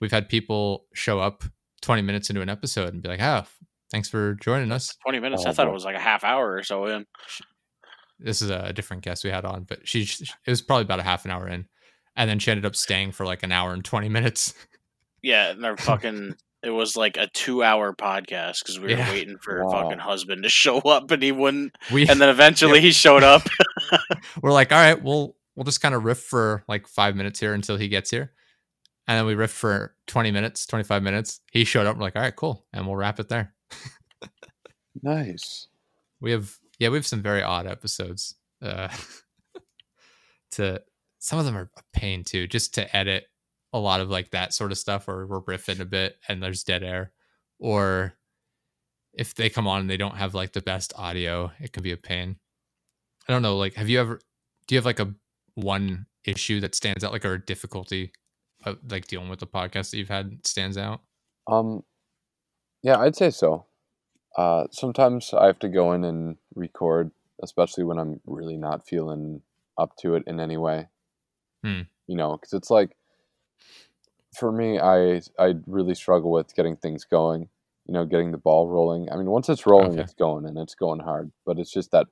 We've had people show up 20 minutes into an episode and be like, "Oh, thanks for joining us." 20 minutes. Oh, I thought it was like a half hour or so in. This is a different guest we had on, but she it was probably about a half an hour in, and then she ended up staying for like an hour and 20 minutes. Yeah, and they're fucking. It was like a two-hour podcast because we were Yeah. waiting for her fucking husband to show up, and he wouldn't. We And then eventually he showed up. we're like, all right, we'll we'll just kind of riff for like five minutes here until he gets here. And then we riff for 20 minutes, 25 minutes. He showed up. We're like, all right, cool. And we'll wrap it there. nice We have, yeah, we have some very odd episodes uh, to some of them are a pain too, just to edit a lot of like that sort of stuff where we're riffing a bit and there's dead air. Or if they come on and they don't have like the best audio, it can be a pain. I don't know, like have you ever do you have like a one issue that stands out, like or a difficulty of like dealing with the podcast that you've had stands out? Um, yeah, I'd say so. Uh, sometimes I have to go in and record, especially when I'm really not feeling up to it in any way. Hmm. You know, because it's like for me, I I really struggle with getting things going. You know, getting the ball rolling. I mean, once it's rolling, Okay. it's going and it's going hard. But it's just that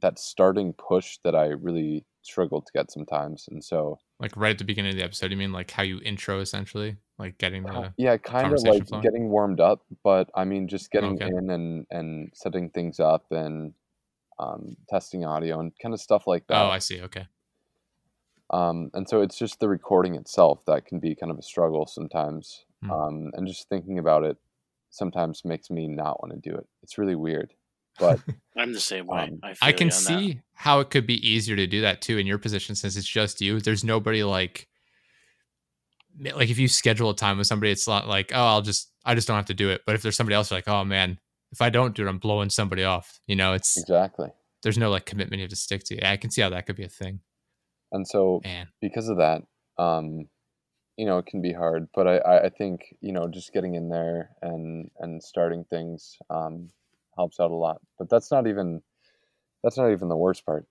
that starting push that I really struggle to get sometimes. And so, Like right at the beginning of the episode, you mean like how you intro essentially? Like getting the yeah, kind of like flowing? getting warmed up. But I mean, just getting Okay. in and and setting things up and um, testing audio and kind of stuff like that. Oh, I see. Okay. Um, and so it's just the recording itself that can be kind of a struggle sometimes Hmm. um, and just thinking about it sometimes makes me not want to do it it's really weird but I'm the same way. Um, I, I can on that. see how it could be easier to do that too in your position since it's just you. There's nobody like like if you schedule a time with somebody, it's not like, oh, I'll just I just don't have to do it. But if there's somebody else like, oh man, if I don't do it, I'm blowing somebody off. You know, it's exactly there's no like commitment you have to stick to. I can see how that could be a thing. And so Man. because of that um, you know it can be hard but I, I, think you know just getting in there and and starting things um, helps out a lot but that's not even that's not even the worst part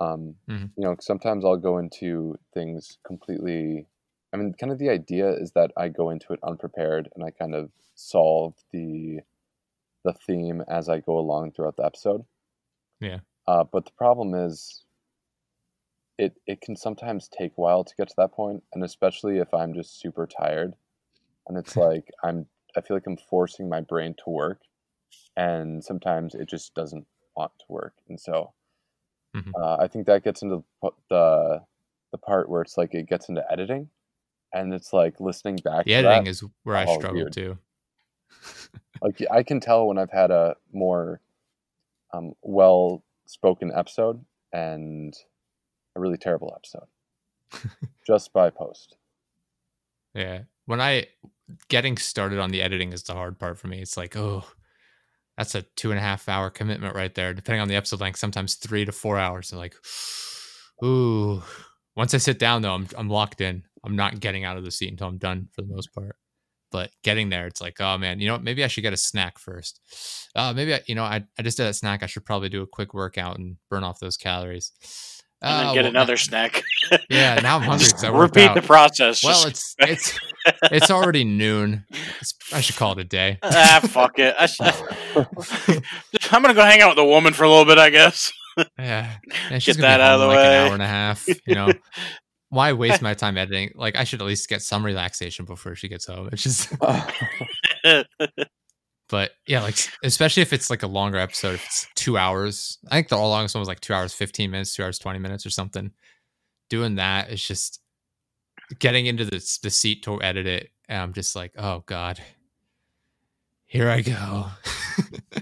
um, Mhm. you know, sometimes i'll go into things completely i mean kind of the idea is that i go into it unprepared and i kind of solve the the theme as i go along throughout the episode Yeah. uh, but the problem is it it can sometimes take a while to get to that point and especially if i'm just super tired and it's like i'm i feel like i'm forcing my brain to work and sometimes it just doesn't want to work and so Mhm. uh, i think that gets into the the the part where it's like it gets into editing and it's like listening back The to editing that, is where I struggle weird. too. like i can tell when i've had a more um, well spoken episode and a really terrible episode just by post Yeah. When I getting started on the editing is the hard part for me. It's like, oh, that's a two and a half hour commitment right there. Depending on the episode length, sometimes three to four hours. So like, ooh. Once I sit down though, I'm I'm locked in. I'm not getting out of the seat until I'm done for the most part. But getting there, it's like, oh man, you know what? Maybe I should get a snack first. Uh, maybe I, you know, I, I just did a snack. I should probably do a quick workout and burn off those calories. And then Uh, get well, another snack. Yeah, now I'm hungry. worked Repeat out. the process. Well, it's it's it's already noon. It's, I should call it a day. ah, fuck it. I I'm gonna go hang out with the woman for a little bit, I guess. Yeah, and she's Get that be out of the like way. an hour and a half. You know, why waste my time editing? Like I should at least get some relaxation before she gets home. It's just, but yeah, like especially if it's like a longer episode, if it's two hours. I think the longest one was like two hours fifteen minutes, two hours twenty minutes, or something. Doing that is just getting into the the seat to edit it. And I'm just like, oh god, here I go.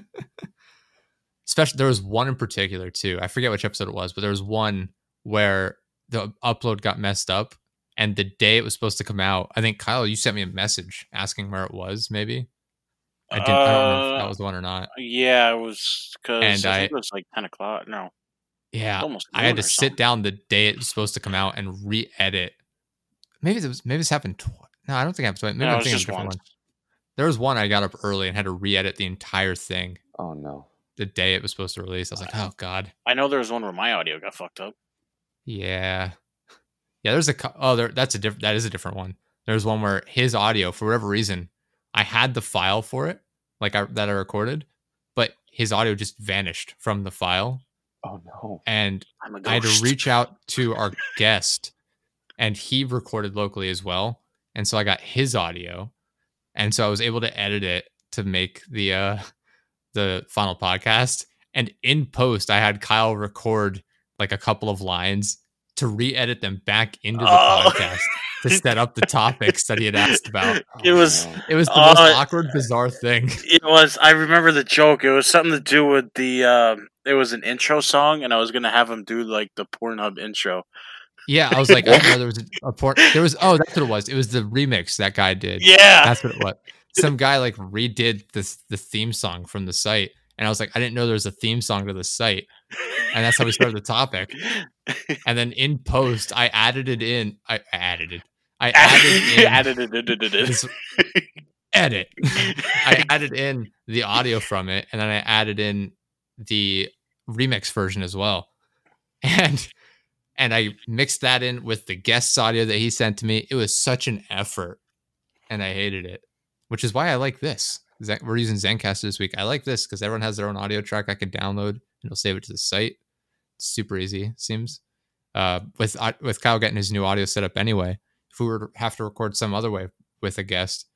Especially there was one in particular too. I forget which episode it was, but there was one where the upload got messed up, and the day it was supposed to come out, I think Kyle, you sent me a message asking where it was. Maybe I didn't. I don't remember if that Uh, was the one or not. yeah, it was because I, I- think it was like ten o'clock. No, Yeah, almost I had to sit down the day it was supposed to come out and re-edit. Maybe it was. Maybe this happened. Tw- no, I don't think it happened. twice. Maybe No, I'm it was thinking of just different once. one. There was one I got up early and had to re-edit the entire thing oh no the day it was supposed to release. I was like, oh god. I know there was one where my audio got fucked up. Yeah, yeah. There's a oh, there. That's a different. That is a different one. There's one where his audio, for whatever reason, I had the file for it, like I, that I recorded, but his audio just vanished from the file, oh no. And I had to reach out to our guest, and he recorded locally as well, and so I got his audio, and so I was able to edit it to make the uh the final podcast. And in post, I had Kyle record like a couple of lines to re-edit them back into the Oh. podcast to set up the topics that he had asked about. It Oh, was- no. It was the Oh, most awkward, bizarre thing. It was. I remember the joke. It was something to do with the. Um, it was an intro song, and I was gonna have him do like the Pornhub intro. Yeah, I was like, I know there was a, a port. There was oh, that's what it was. It was the remix that guy did. Yeah, that's what it was. Some guy like redid this the theme song from the site, and I was like, I didn't know there was a theme song to the site, and that's how we started the topic. And then in post, I added it in. I added it. I added in added it. edit. I added in the audio from it, and then I added in the remix version as well, and and I mixed that in with the guest audio that he sent to me. It was such an effort, and I hated it, which is why I like this. We're using Zencastr this week. I like this because everyone has their own audio track I can download and it'll save it to the site. It's super easy, it seems. Uh, with uh, with Kyle getting his new audio set up anyway, if we were to have to record some other way with a guest,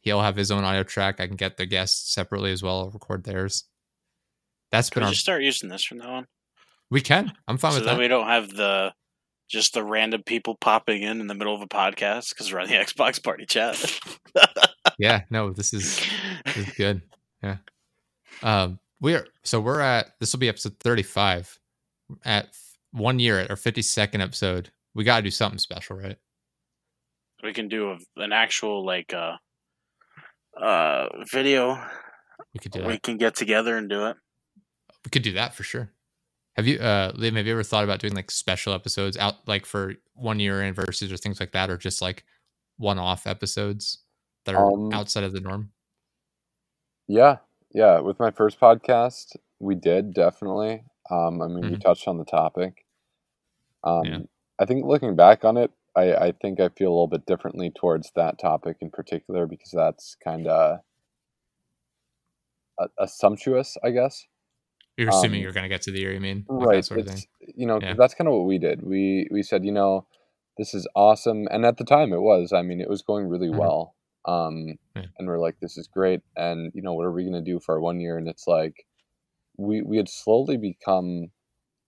he'll have his own audio track. I can get the guests separately as well, record theirs. That's Can been we our. just start using this from now on? We can. I'm fine so with that that. we don't have the just the random people popping in in the middle of a podcast because we're on the Xbox party chat. yeah. No, this is this is good. Yeah. Um, we're so we're at this will be episode 35 at one year at our 52nd episode. We got to do something special, right? we can do a, an actual like uh uh video. We could do We that. can get together and do it. We could do that for sure. Have you, uh, Liam? Have you ever thought about doing like special episodes out, like for one year anniversaries or things like that, or just like one-off episodes that are Um, outside of the norm? Yeah, yeah. With my first podcast, we did definitely. Um, I mean, we Mhm. touched on the topic. Um, Yeah. I think looking back on it, I, I think I feel a little bit differently towards that topic in particular because that's kind of assumptuous, I guess. You're assuming um, you're gonna get to the year, you mean? Like right sort of thing. you know, Yeah. that's kind of what we did we we said you know this is awesome and at the time it was i mean it was going really Mhm. well um Yeah. and we're like this is great. And you know what are we going to do for our one year? And it's like we we had slowly become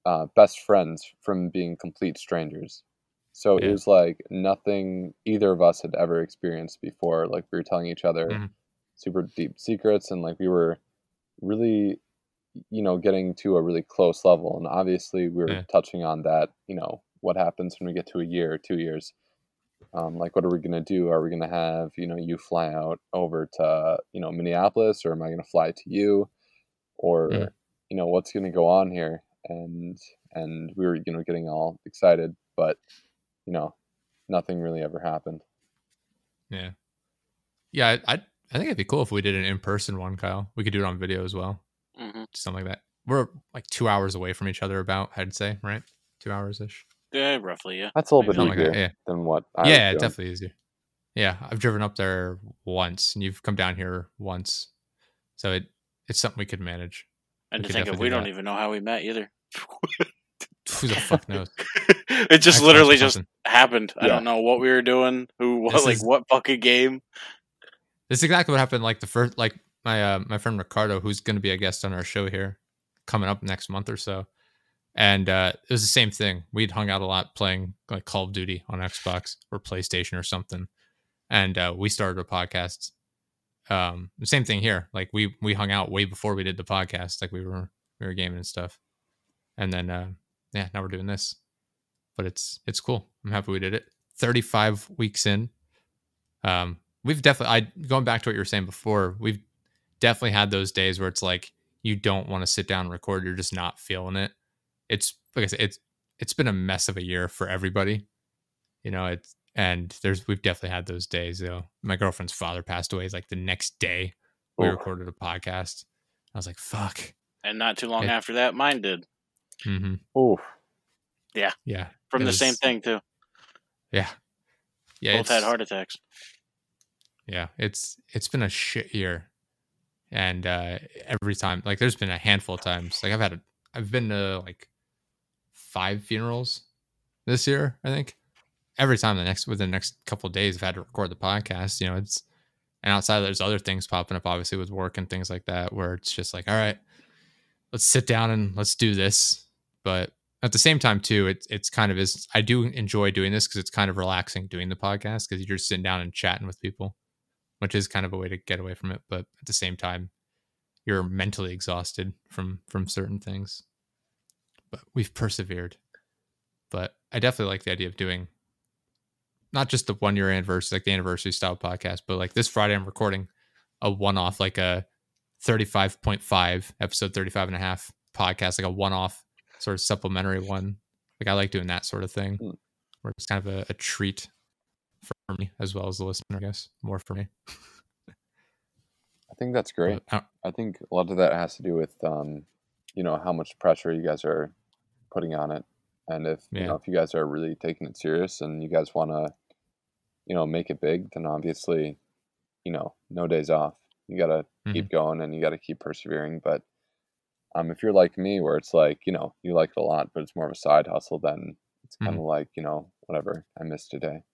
uh, best friends from being complete strangers. So it was like nothing either of us had ever experienced before. Like we were telling each other Mhm. super deep secrets and like we were really you know getting to a really close level. And obviously we were Yeah. touching on that you know what happens when we get to a year or two years um, like what are we going to do are we going to have you know you fly out over to you know minneapolis or am i going to fly to you or Mm. you know what's going to go on here and and we were you know getting all excited but you know nothing really ever happened Yeah, yeah. I, I I think it'd be cool if we did an in-person one, Kyle. We could do it on video as well, hmm something like that. We're like two hours away from each other, about I'd say, right? Two hours ish. Yeah, roughly. Yeah. that's a little bit Something like easier. Yeah. than what I yeah, doing. definitely easier. Yeah, I've driven up there once, and you've come down here once, so it it's something we could manage. And We to think of, we do don't that. even know how we met either. Who the fuck knows? it just Xbox literally just something. happened. I don't know what we were doing. Who? What? This like is- what fucking game? This is exactly what happened. Like the first, like my uh, my friend Ricardo, who's going to be a guest on our show here, coming up next month or so, and uh, it was the same thing. We'd hung out a lot playing like Call of Duty on Xbox or PlayStation or something, and uh, we started a podcast. Um, same thing here. Like we we hung out way before we did the podcast. Like we were we were gaming and stuff, and then uh, yeah, now we're doing this. But it's it's cool. I'm happy we did it. 35 weeks in. Um, we've definitely I going back to what you were saying before, we've definitely had those days where it's like you don't want to sit down and record, you're just not feeling it. It's like I said, it's it's been a mess of a year for everybody. You know, it's and there's we've definitely had those days though. My girlfriend's father passed away like the next day we Oof. recorded a podcast. I was like, fuck. And not too long Yeah. after that, mine did hmm Oof. Yeah. Yeah. From the was- same thing too. Yeah. Yeah. Both had heart attacks. yeah it's it's been a shit year and uh every time like there's been a handful of times like i've had a, i've been to like five funerals this year i think. Every time the next within the next couple days i've had to record the podcast you know it's and outside there's other things popping up obviously with work and things like that where it's just like all right let's sit down and let's do this. But at the same time too it's it's kind of is i do enjoy doing this because it's kind of relaxing doing the podcast because you're just sitting down and chatting with people which is kind of a way to get away from it but at the same time you're mentally exhausted from from certain things but we've persevered but I definitely like the idea of doing not just the one year anniversary, like the anniversary style podcast, but like this Friday I'm recording a one off, like a 35.5 episode 35 and a half podcast, like a one off sort of supplementary one. Like I like doing that sort of thing Hmm. where it's kind of a, a treat for me as well as the listener, I guess, more for me. I think that's great. But I- I think a lot of that has to do with, um, you know, how much pressure you guys are putting on it, and if you know if you guys are really taking it serious and you guys want to, you know, make it big, then obviously, you know, no days off. You gotta keep going and you gotta keep persevering. But um, if you're like me, where it's like you know you like it a lot, but it's more of a side hustle, then it's kind of like you know whatever I missed today.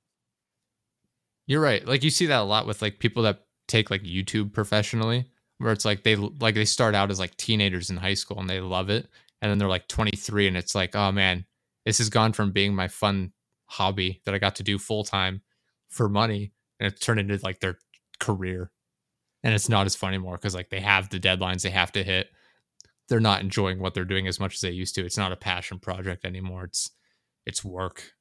You're right. Like you see that a lot with like people that take like YouTube professionally, where it's like they like they start out as like teenagers in high school and they love it, and then they're like 23 and it's like, oh man, this has gone from being my fun hobby that I got to do full time for money, and it's turned into like their career, and it's not as fun anymore because like they have the deadlines they have to hit. They're not enjoying what they're doing as much as they used to. It's not a passion project anymore. It's it's work,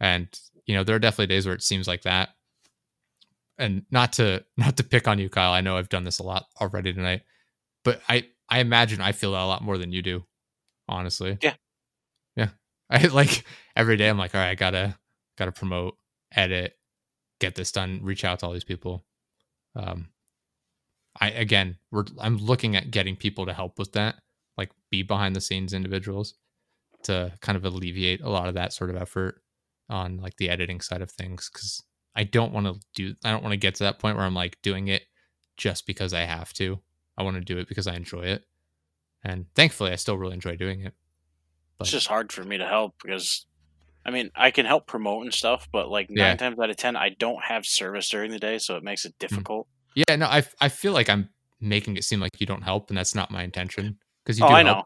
and you know there are definitely days where it seems like that and not to not to pick on you kyle i know i've done this a lot already tonight but i i imagine i feel that a lot more than you do honestly. Yeah. yeah. I like every day i'm like all right i gotta gotta promote edit get this done reach out to all these people. Um i again we're i'm looking at getting people to help with that like be behind the scenes individuals to kind of alleviate a lot of that sort of effort on like the editing side of things because I don't want to do I don't want to get to that point where I'm like doing it just because I have to. I want to do it because I enjoy it. And thankfully I still really enjoy doing it. It's just hard for me to help because, I mean, I can help promote and stuff, but like nine Yeah. times out of ten, I don't have service during the day, so it makes it mm. difficult. Yeah, no, I I feel like I'm making it seem like you don't help and that's not my intention because you Oh, do I help. know.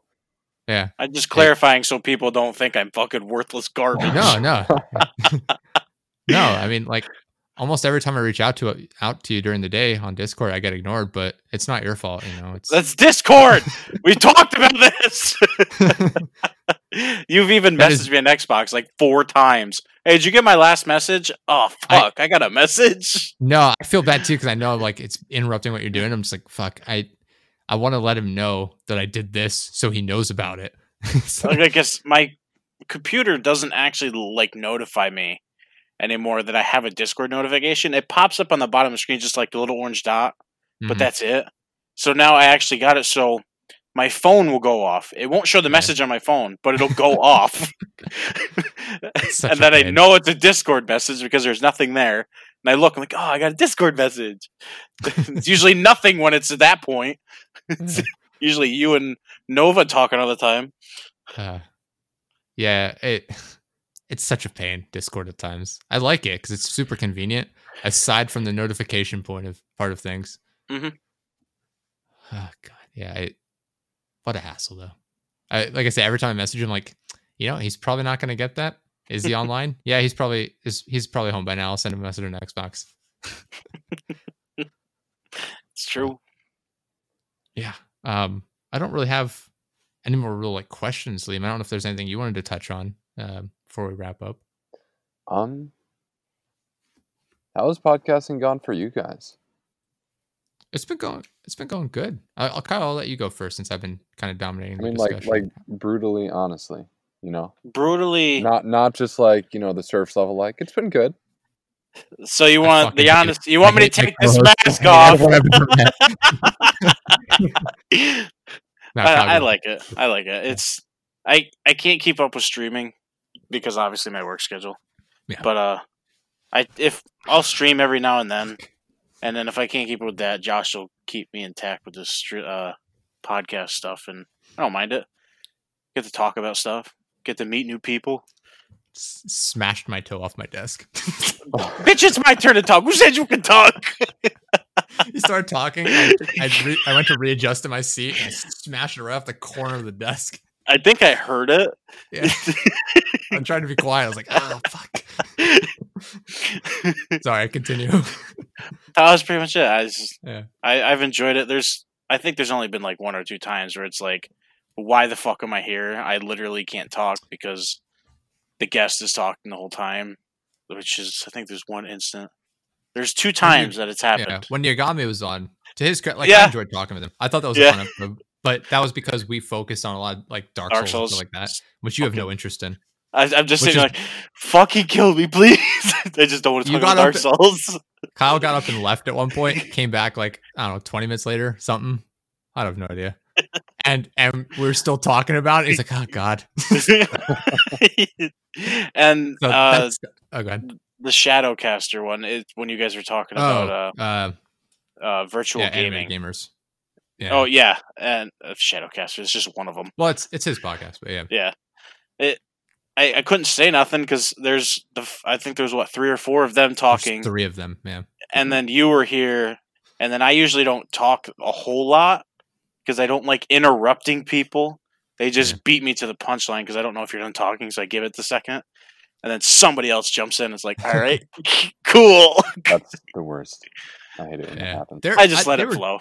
Yeah. I'm just clarifying so people don't think I'm fucking worthless garbage. No, no. no, I mean like almost every time I reach out to out to you during the day on Discord I get ignored, but it's not your fault, you know. It's That's Discord. we talked about this. You've even That messaged is- me on Xbox like four times. Hey, did you get my last message? Oh I- fuck, I, got a message. No, I feel bad too because I know like it's interrupting what you're doing. I'm just like, fuck, I I want to let him know that I did this so he knows about it. So- Like, I guess my computer doesn't actually like notify me anymore that I have a Discord notification. It pops up on the bottom of the screen just like the little orange dot, but Mhm. that's it. So now I actually got it so my phone will go off. It won't show the message on my phone, but it'll go off. and a then I know it's a Discord message because there's nothing there. And I look, I'm like, oh, I got a Discord message. it's usually nothing when it's at that point. It's usually you and Nova talking all the time. Uh, yeah, it it's such a pain. Discord at times. I like it because it's super convenient. Aside from the notification point of part of things. Mhm. Oh god, yeah. It, what a hassle though. I like I say every time I message him, like, you know, he's probably not going to get that. Is he online? yeah, he's probably is he's probably home by now. I'll send him a message on Xbox. It's true. Yeah. Um, I don't really have any more real like questions, Liam. I don't know if there's anything you wanted to touch on um, before we wrap up. Um, how has podcasting gone for you guys? It's been going. It's been going good. I, I'll Kyle. I'll let you go first since I've been kind of dominating I the mean, like like brutally, honestly, you know, Brutally. not not just like you know the surface level. Like it's been good. So you I want the hate- honest? You want I me to take this mask off? No, I, I like it. I like it. It's I I can't keep up with streaming because obviously my work schedule. Yeah. But uh, I if I'll stream every now and then, and then if I can't keep up with that, Josh will keep me intact with this uh podcast stuff, and I don't mind it. Get to talk about stuff. Get to meet new people. S- smashed my toe off my desk. Bitch, it's my turn to talk. Who said you could talk? you started talking. I, I, re- I went to readjust in my seat and I smashed it right off the corner of the desk. I think I heard it. Yeah. I'm trying to be quiet. I was like, ah, fuck. Sorry, continue. that was pretty much it. I just, Yeah. I, I've enjoyed it. There's, I think there's only been like one or two times where it's like, why the fuck am I here? I literally can't talk because the guest is talking the whole time, which is I think there's one instant. There's two times that it's happened. Yeah, when Yagami was on, to his credit, like Yeah. I enjoyed talking with him. I thought that was Yeah. a fun episode, but that was because we focused on a lot of like Dark, Dark Souls, Souls. stuff like that, which you have Okay. no interest in. I, I'm just Which sitting is- like, fucking kill me, please. I just don't want to talk about Dark Souls. Kyle got up and left at one point, came back like I don't know, twenty minutes later, something. I have no idea. And and we are still talking about it. He's like, oh god. and So uh, oh, the Shadowcaster one is when you guys were talking about Oh, uh, uh, uh, virtual yeah, gaming. gamers. Yeah. Oh yeah, and uh, Shadowcaster is just one of them. well, it's it's his podcast, but yeah. Yeah, it. I, I couldn't say nothing because there's the I think there's what three or four of them There's talking, three of them. Yeah. and then you were here, and then I usually don't talk a whole lot because I don't like interrupting people. They just Yeah. beat me to the punchline because I don't know if you're done talking, so I give it the second, and then somebody else jumps in. and is like, all right, cool. That's the worst. I hate it when that Yeah. happens. They're- I just let it were, flow.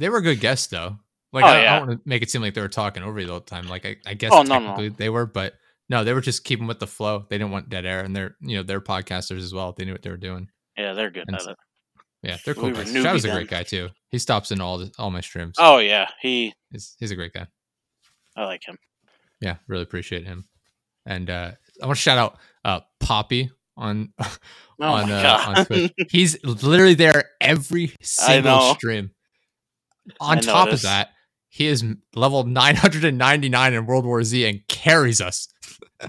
They were good guests though. Like Oh, I, I don't want to make it seem like they were talking over you the whole time. Like I, I guess Oh, no, no. technically they were, but no, they were just keeping with the flow. They didn't want dead air, and they're you know they're podcasters as well. They knew what they were doing. Yeah, they're good And at it. Yeah, they're cool were guys. Shadow's a great guy too. He stops in all the, all my streams. Oh yeah, he. He's he's a great guy. I like him. Yeah, really appreciate him. And uh I want to shout out uh Poppy on Oh on uh, on. Twitch. He's literally there every single know. Stream. I On top of that, he is level 999 in World War Z and carries us.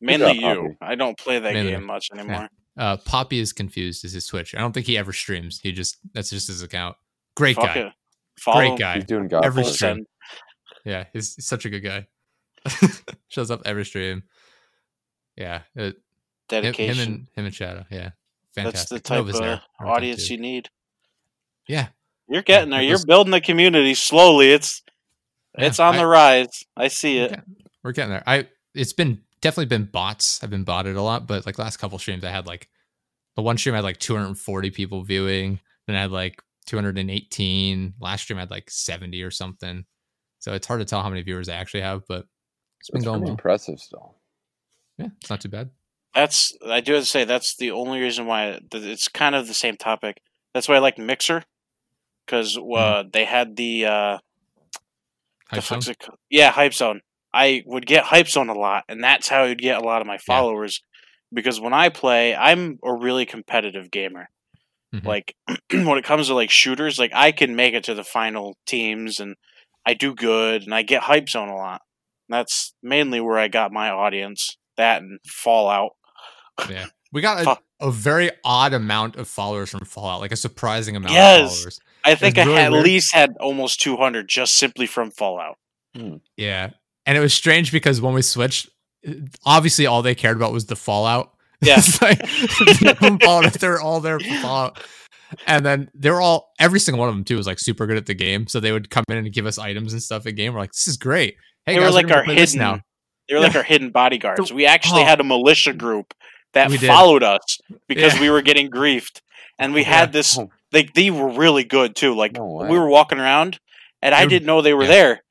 Mainly job, you. I don't play that Mainly game much anymore. Uh Poppy is confused is his Twitch. I don't think he ever streams. He just that's just his account. Great Fuck guy. Follow Great guy. He's doing God Every for stream. Send. Yeah, he's, he's such a good guy. Shows up every stream. Yeah, it, Dedication. him and him and Shadow. Yeah, That's the type Nova's of there audience you need. Yeah, You're getting there. You're building the community slowly. It's Yeah, it's on I- the rise. I see it. We're getting there. I it's been definitely been bots. I've been botted a lot, but like last couple streams, I had like the one stream I had like 240 people viewing. Then I had like 218. Last stream I had like 70 or something. So it's hard to tell how many viewers I actually have, but it's been It's going well. impressive still. Yeah, it's not too bad. That's I do have to say that's the only reason why it's kind of the same topic. That's why I like Mixer because uh, Mm-hmm. they had the uh, Hype fuck's Zone? yeah Hype Zone. I would get Hype Zone a lot, and that's how I'd get a lot of my followers. Because when I play, I'm a really competitive gamer. Mhm. Like when it comes to like shooters, like I can make it to the final teams, and I do good, and I get Hype Zone a lot. That's mainly where I got my audience. That and Fallout. Yeah. We got a, a very odd amount of followers from Fallout, like a surprising amount Yes. of followers. I think I really had, at weird. least had almost 200 just simply from Fallout. Hmm. Yeah. And it was strange because when we switched, obviously all they cared about was the Fallout. Yeah. Like, Fallout, they're all there for Fallout. And then they're all, every single one of them too was like super good at the game. So they would come in and give us items and stuff in game. We're like, this is great. Hey, They guys, were like we're gonna our hidden. now. They were like our hidden bodyguards. We actually oh. had a militia group that followed us because Yeah. we were getting griefed, and we had Yeah. this. Oh. They were really good too. Like No we were walking around, and I They were- didn't know they were yeah. there.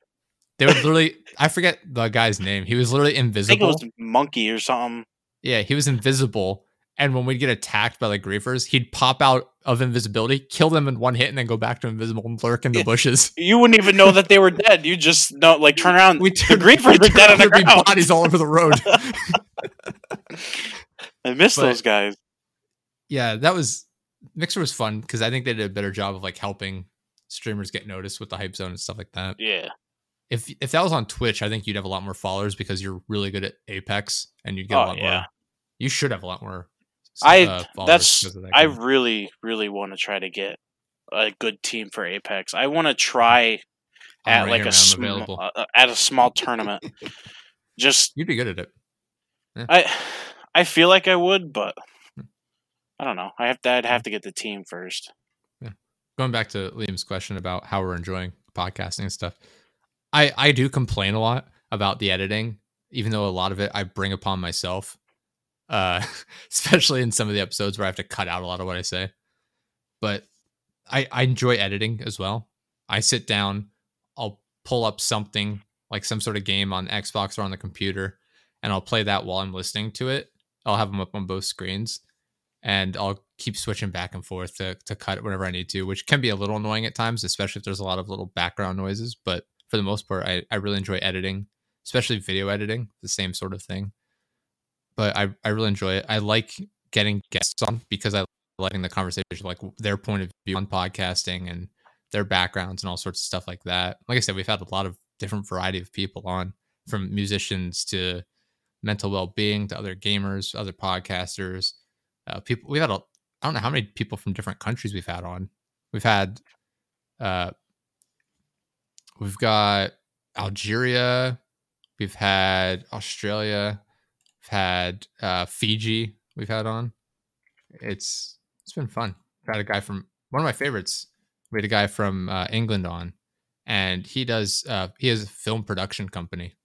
They were literally, I forget the guy's name. He was literally I think it invisible. was Monkey or something. Yeah, he was invisible. And when we'd get attacked by like griefers, he'd pop out of invisibility, kill them in one hit, and then go back to invisible and lurk in the Yeah. bushes. You wouldn't even know that they were dead. You just know, like turn around. We the turned, griefers we were dead on the there'd be ground. bodies all over the road. I miss But- those guys. yeah, that was Mixer was fun because I think they did a better job of like helping streamers get noticed with the hype zone and stuff like that. Yeah, If if that was on Twitch, I think you'd have a lot more followers because you're really good at Apex and you'd get a Oh, lot yeah. more. You should have a lot more. I uh, that's that I really really want to try to get a good team for Apex. I want to try I'm at right like a sm- uh, at a small tournament. Just You'd be good at it. I I feel like I would, but I don't know. I have to I'd have to get the team first. going back to Liam's question about how we're enjoying podcasting and stuff, I I do complain a lot about the editing, even though a lot of it I bring upon myself. Uh, especially in some of the episodes where I have to cut out a lot of what I say. But I I enjoy editing as well. I sit down, I'll pull up something like some sort of game on Xbox or on the computer, and I'll play that while I'm listening to it. I'll have them up on both screens, and I'll keep switching back and forth to to cut whenever I need to, which can be a little annoying at times, especially if there's a lot of little background noises. But for the most part, I, I really enjoy editing, especially video editing, the same sort of thing. But I, I really enjoy it. I like getting guests on because I like letting the conversation, like their point of view on podcasting and their backgrounds and all sorts of stuff like that. Like I said, we've had a lot of different variety of people on, from musicians to mental well-being to other gamers, other podcasters. Uh, people we've had a I don't know how many people from different countries we've had on. We've had uh we've got Algeria, we've had Australia, had uh Fiji we've had on. It's it's been fun. We've had a guy from one of my favorites. We had a guy from uh, England on, and he does uh, he has a film production company,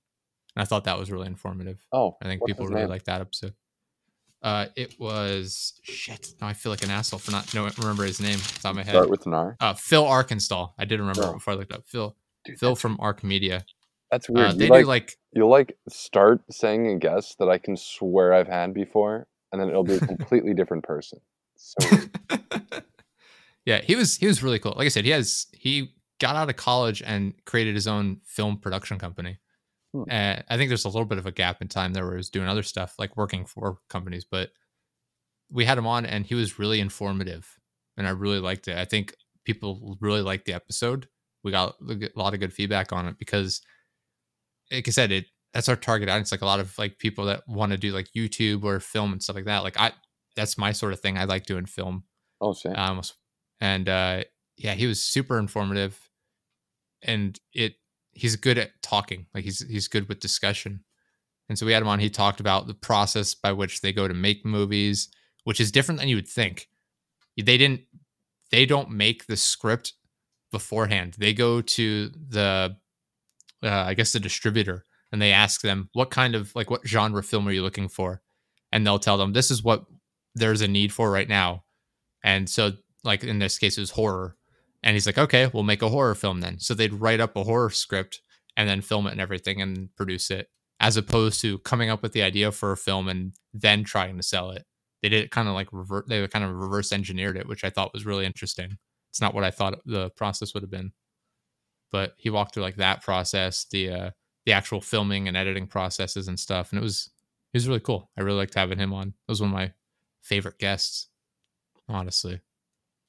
and I thought that was really informative. Oh, I think people really like that episode. Uh, it was shit. Now I feel like an asshole for not knowing remember his name off the top of my head. Start with an R. Uh, Phil Arkansas. I did remember Oh. before I looked up. Phil Dude, Phil from Arc Media. That's weird. Uh, you they like, do like you'll like start saying a guess that I can swear I've had before, and then it'll be a completely different person. So yeah, he was he was really cool. Like I said, he has he got out of college and created his own film production company. Hmm. And I think there's a little bit of a gap in time there where he was doing other stuff like working for companies, but we had him on and he was really informative and I really liked it. I think people really liked the episode. We got a lot of good feedback on it because like I said, it that's our target audience. Like a lot of like people that want to do like YouTube or film and stuff like that. Like I that's my sort of thing. I like doing film. oh shit. Um, and uh, yeah, he was super informative, and it he's good at talking. Like he's he's good with discussion, and so we had him on. He talked about the process by which they go to make movies, which is different than you would think. They didn't they don't make the script beforehand. They go to the uh, I guess the distributor and they ask them what kind of like what genre film are you looking for, and they'll tell them this is what there's a need for right now. And so, like in this case, it was horror. And he's like, okay, we'll make a horror film then. So they'd write up a horror script and then film it and everything and produce it, as opposed to coming up with the idea for a film and then trying to sell it. They did it kind of like revert, they kind of reverse engineered it, which I thought was really interesting. It's not what I thought the process would have been, but he walked through like that process, the uh, the actual filming and editing processes and stuff, and it was it was really cool. I really liked having him on. It was one of my favorite guests, honestly.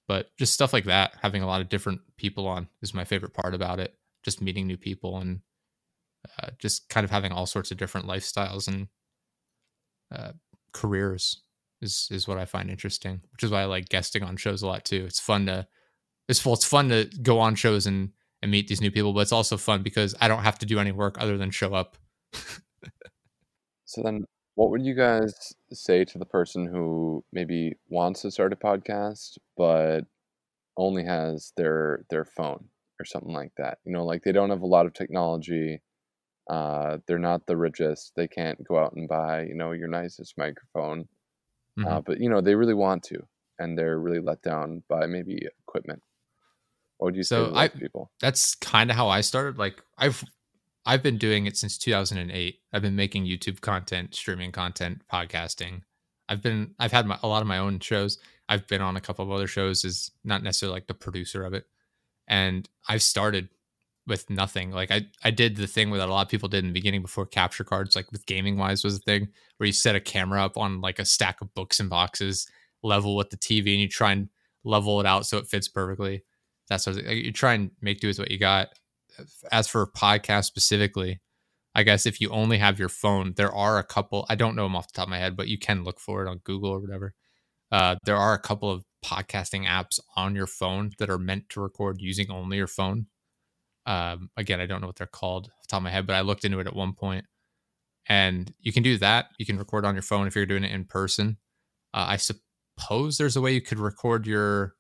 But just stuff like that, having a lot of different people on is my favorite part about it. Just meeting new people and uh, just kind of having all sorts of different lifestyles and uh, careers is is what I find interesting. Which is why I like guesting on shows a lot too. It's fun to it's. It's fun to go on shows and and meet these new people, but it's also fun because I don't have to do any work other than show up. So then, what would you guys say to the person who maybe wants to start a podcast but only has their their phone or something like that? You know, like they don't have a lot of technology. Uh, they're not the richest. They can't go out and buy, you know, your nicest microphone. Uh, Mhm. but you know, they really want to, and they're really let down by maybe equipment. What would you say So to I- people? that's kind of how I started. Like I've I've been doing it since 2008. I've been making YouTube content, streaming content, podcasting. I've been I've had my, a lot of my own shows. I've been on a couple of other shows as not necessarily like the producer of it. And I've started with nothing. Like I I did the thing that a lot of people did in the beginning before capture cards, like with gaming wise was a thing where you set a camera up on like a stack of books and boxes, level with the TV, and you try and level it out so it fits perfectly. That's what you try and make do with what you got as for podcast specifically, I guess if you only have your phone, there are a couple. I don't know them off the top of my head, but you can look for it on Google or whatever. Uh, there are a couple of podcasting apps on your phone that are meant to record using only your phone. Um, again, I don't know what they're called off the top of my head, but I looked into it at one point, and you can do that. You can record on your phone if you're doing it in person. Uh, I suppose there's a way you could record your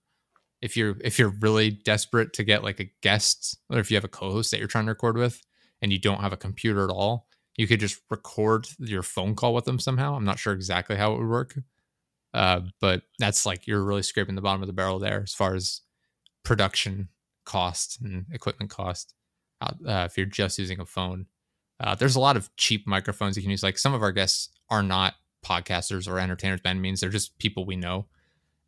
if you're if you're really desperate to get like a guest or if you have a co-host that you're trying to record with and you don't have a computer at all you could just record your phone call with them somehow i'm not sure exactly how it would work uh, but that's like you're really scraping the bottom of the barrel there as far as production cost and equipment cost uh, if you're just using a phone Uh, there's a lot of cheap microphones you can use. Like some of our guests are not podcasters or entertainers by any means. They're just people we know.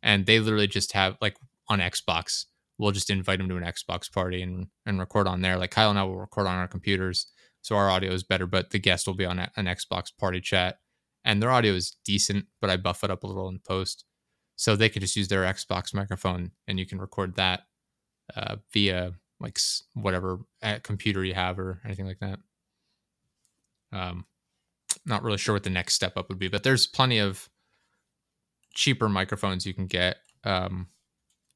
And they literally just have like on Xbox, we'll just invite them to an Xbox party and, and record on there. Like Kyle and I will record on our computers. So our audio is better, but the guest will be on a, an Xbox party chat. And their audio is decent, but I buff it up a little in post. So they can just use their Xbox microphone and you can record that uh, via like whatever uh, computer you have or anything like that. Um, not really sure what the next step up would be, but there's plenty of cheaper microphones you can get. Um,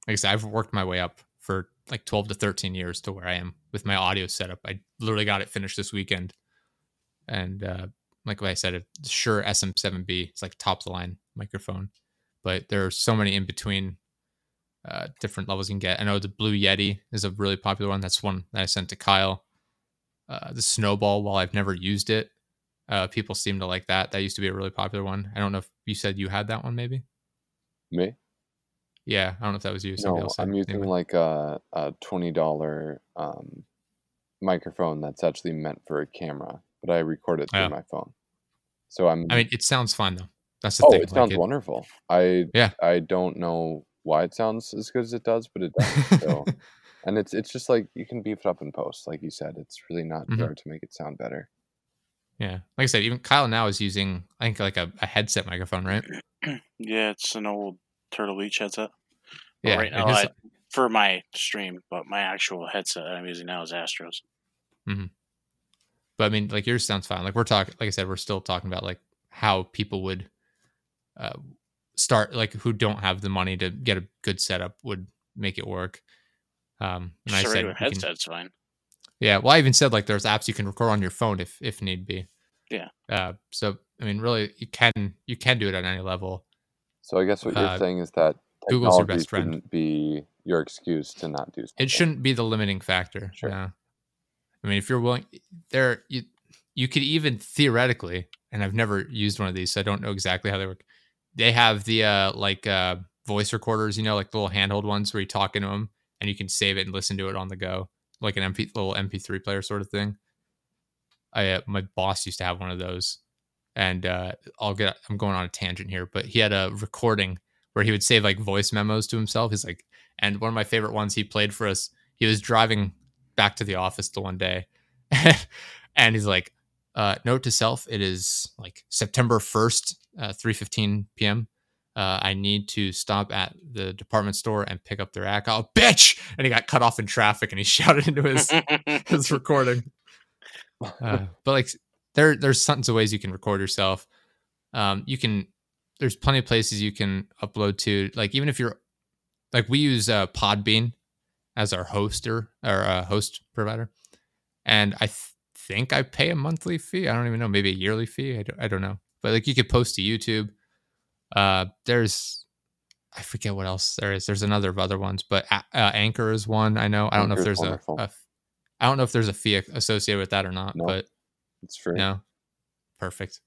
like I said, I've worked my way up for like 12 to 13 years to where I am with my audio setup. I literally got it finished this weekend. And uh, like I said, Shure SM7B, it's like top of the line microphone, but there are so many in between uh, different levels you can get. I know the Blue Yeti is a really popular one. That's one that I sent to Kyle. Uh, the Snowball, while I've never used it, uh, people seem to like that. That used to be a really popular one. I don't know if you said you had that one, maybe. Me? Yeah, I don't know if that was you. No, I'm using like a, a twenty dollar um, microphone that's actually meant for a camera, but I record it through my phone. So I'm. I mean, it sounds fine though. That's the oh, thing. it sounds it, wonderful. I yeah. I don't know why it sounds as good as it does, but it does. So, and it's it's just like you can beef it up in post, like you said. It's really not mm-hmm. hard to make it sound better. Yeah, like I said, even Kyle now is using I think like a, a headset microphone, right? yeah, it's an old Turtle Beach headset. Yeah, right now I, for my stream, but my actual headset that I'm using now is Astros. Mm-hmm. But I mean, like yours sounds fine. Like we're talking, like I said, we're still talking about like how people would uh, start, like who don't have the money to get a good setup would make it work. Um, and Just I said headset's can, fine. Yeah, well, I even said like there's apps you can record on your phone if if need be. Yeah. Uh, so I mean, really, you can you can do it at any level. So I guess what you're uh, saying is that Google's your best friend. Shouldn't be your excuse to not do. Something. It shouldn't be the limiting factor. Sure. Yeah. I mean, if you're willing, there you you could even theoretically, and I've never used one of these, so I don't know exactly how they work. They have the uh like uh voice recorders, you know, like little handheld ones where you talk into them and you can save it and listen to it on the go like an MP little MP3 player sort of thing. I uh, my boss used to have one of those, and uh, I'll get I'm going on a tangent here, but he had a recording where he would save like voice memos to himself. He's like, and one of my favorite ones he played for us. He was driving back to the office the one day, and he's like, uh, "Note to self: It is like September first, uh, three fifteen p.m uh, I need to stop at the department store and pick up their act. Oh, bitch! And he got cut off in traffic, and he shouted into his his recording. Uh, but like, there there's tons of ways you can record yourself. Um, you can there's plenty of places you can upload to. Like, even if you're like we use uh, Podbean as our hoster or uh, host provider, and I th- think I pay a monthly fee. I don't even know, maybe a yearly fee. I don't, I don't know. But like, you could post to YouTube uh, there's I forget what else there is. There's another of other ones, but uh, Anchor is one I know. I don't know if there's a, a I don't know if there's a fee associated with that or not, no, but it's free. No, perfect.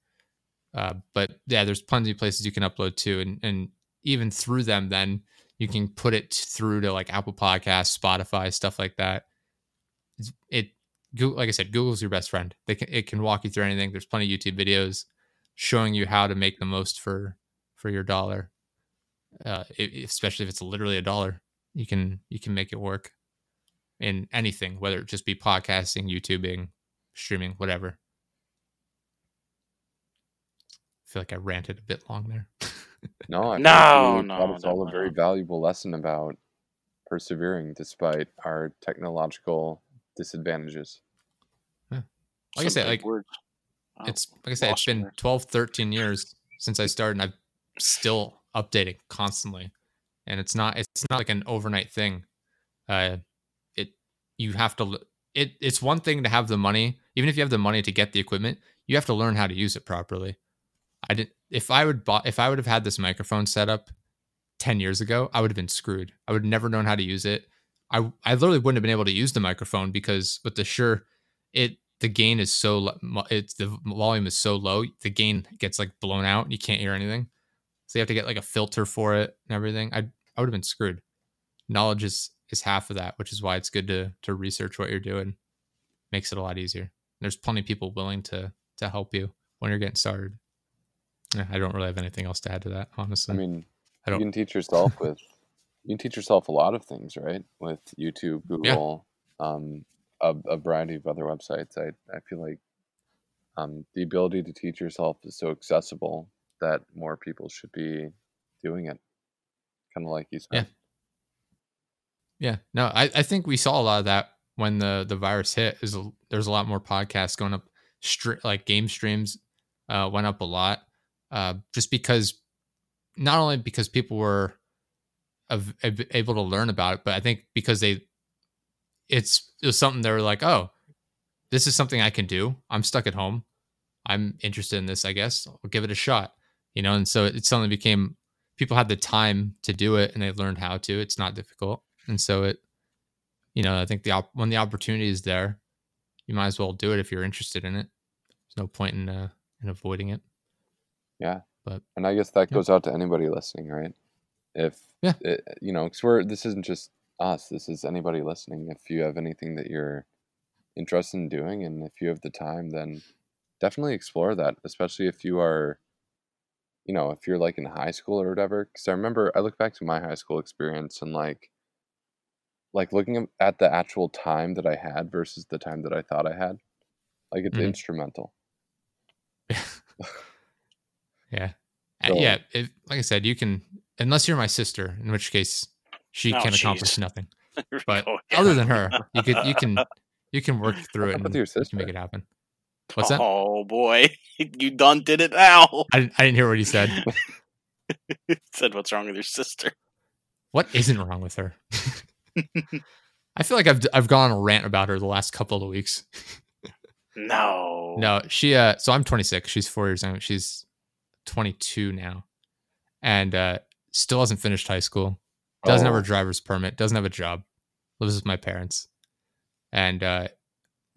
Uh, but yeah, there's plenty of places you can upload to, and and even through them, then you can put it through to like Apple Podcasts, Spotify, stuff like that. It, Google, like I said, Google's your best friend. They can it can walk you through anything. There's plenty of YouTube videos showing you how to make the most for for your dollar. Uh, it, especially if it's literally a dollar, you can you can make it work in anything, whether it just be podcasting, YouTubing, streaming, whatever. I feel like I ranted a bit long there. no, I no, no, it's all a very valuable lesson about persevering despite our technological disadvantages. Yeah. Like Some I said, like words. it's like I said, it's been 12, 13 years since I started, and I've still updating constantly and it's not it's not like an overnight thing uh it you have to it it's one thing to have the money even if you have the money to get the equipment you have to learn how to use it properly i did if i would bought if i would have had this microphone set up 10 years ago i would have been screwed i would have never known how to use it i i literally wouldn't have been able to use the microphone because with the Shure, it the gain is so it's the volume is so low the gain gets like blown out you can't hear anything so you have to get like a filter for it and everything. I I would have been screwed. Knowledge is is half of that, which is why it's good to to research what you're doing. Makes it a lot easier. There's plenty of people willing to to help you when you're getting started. Yeah, I don't really have anything else to add to that, honestly. I mean, I you don't. can teach yourself with you can teach yourself a lot of things, right? With YouTube, Google, um, a, a variety of other websites. I I feel like um, the ability to teach yourself is so accessible that more people should be doing it. Kind of like you said. Yeah. Yeah, no, I, I think we saw a lot of that when the the virus hit. Is there's a lot more podcasts going up, stri- like game streams, uh, went up a lot, uh, just because, not only because people were, av- av- able to learn about it, but I think because they, it's it was something they were like, oh, this is something I can do. I'm stuck at home. I'm interested in this. I guess I'll give it a shot. You know, and so it suddenly became people had the time to do it and they learned how to. It's not difficult and so it you know i think the op- when the opportunity is there you might as well do it if you're interested in it there's no point in uh in avoiding it Yeah. But- and I guess that yeah. goes out to anybody listening, right? If Yeah. it, you know, because we're this isn't just us. This is anybody listening. If you have anything that you're interested in doing, and if you have the time, then definitely explore that. Especially if you are, you know, if you're like in high school or whatever. Because I remember I look back to my high school experience and like, like looking at the actual time that I had versus the time that I thought I had. Like it's Mhm. instrumental. Yeah Uh, So- yeah if, like i said you can unless you're my sister in which case she Oh, can accomplish jeez. nothing But Oh, other than her you could you can you can work through it and your sister? make it happen what's that Oh boy, you done did it now. I didn't, I didn't hear what he said Said what's wrong with your sister? what isn't wrong with her i feel like i've i've gone on a rant about her the last couple of weeks No. No, she uh so I'm 26. She's 4 years young. She's 22 now. And uh still hasn't finished high school. Doesn't have a driver's permit, doesn't have a job. Lives with my parents. And uh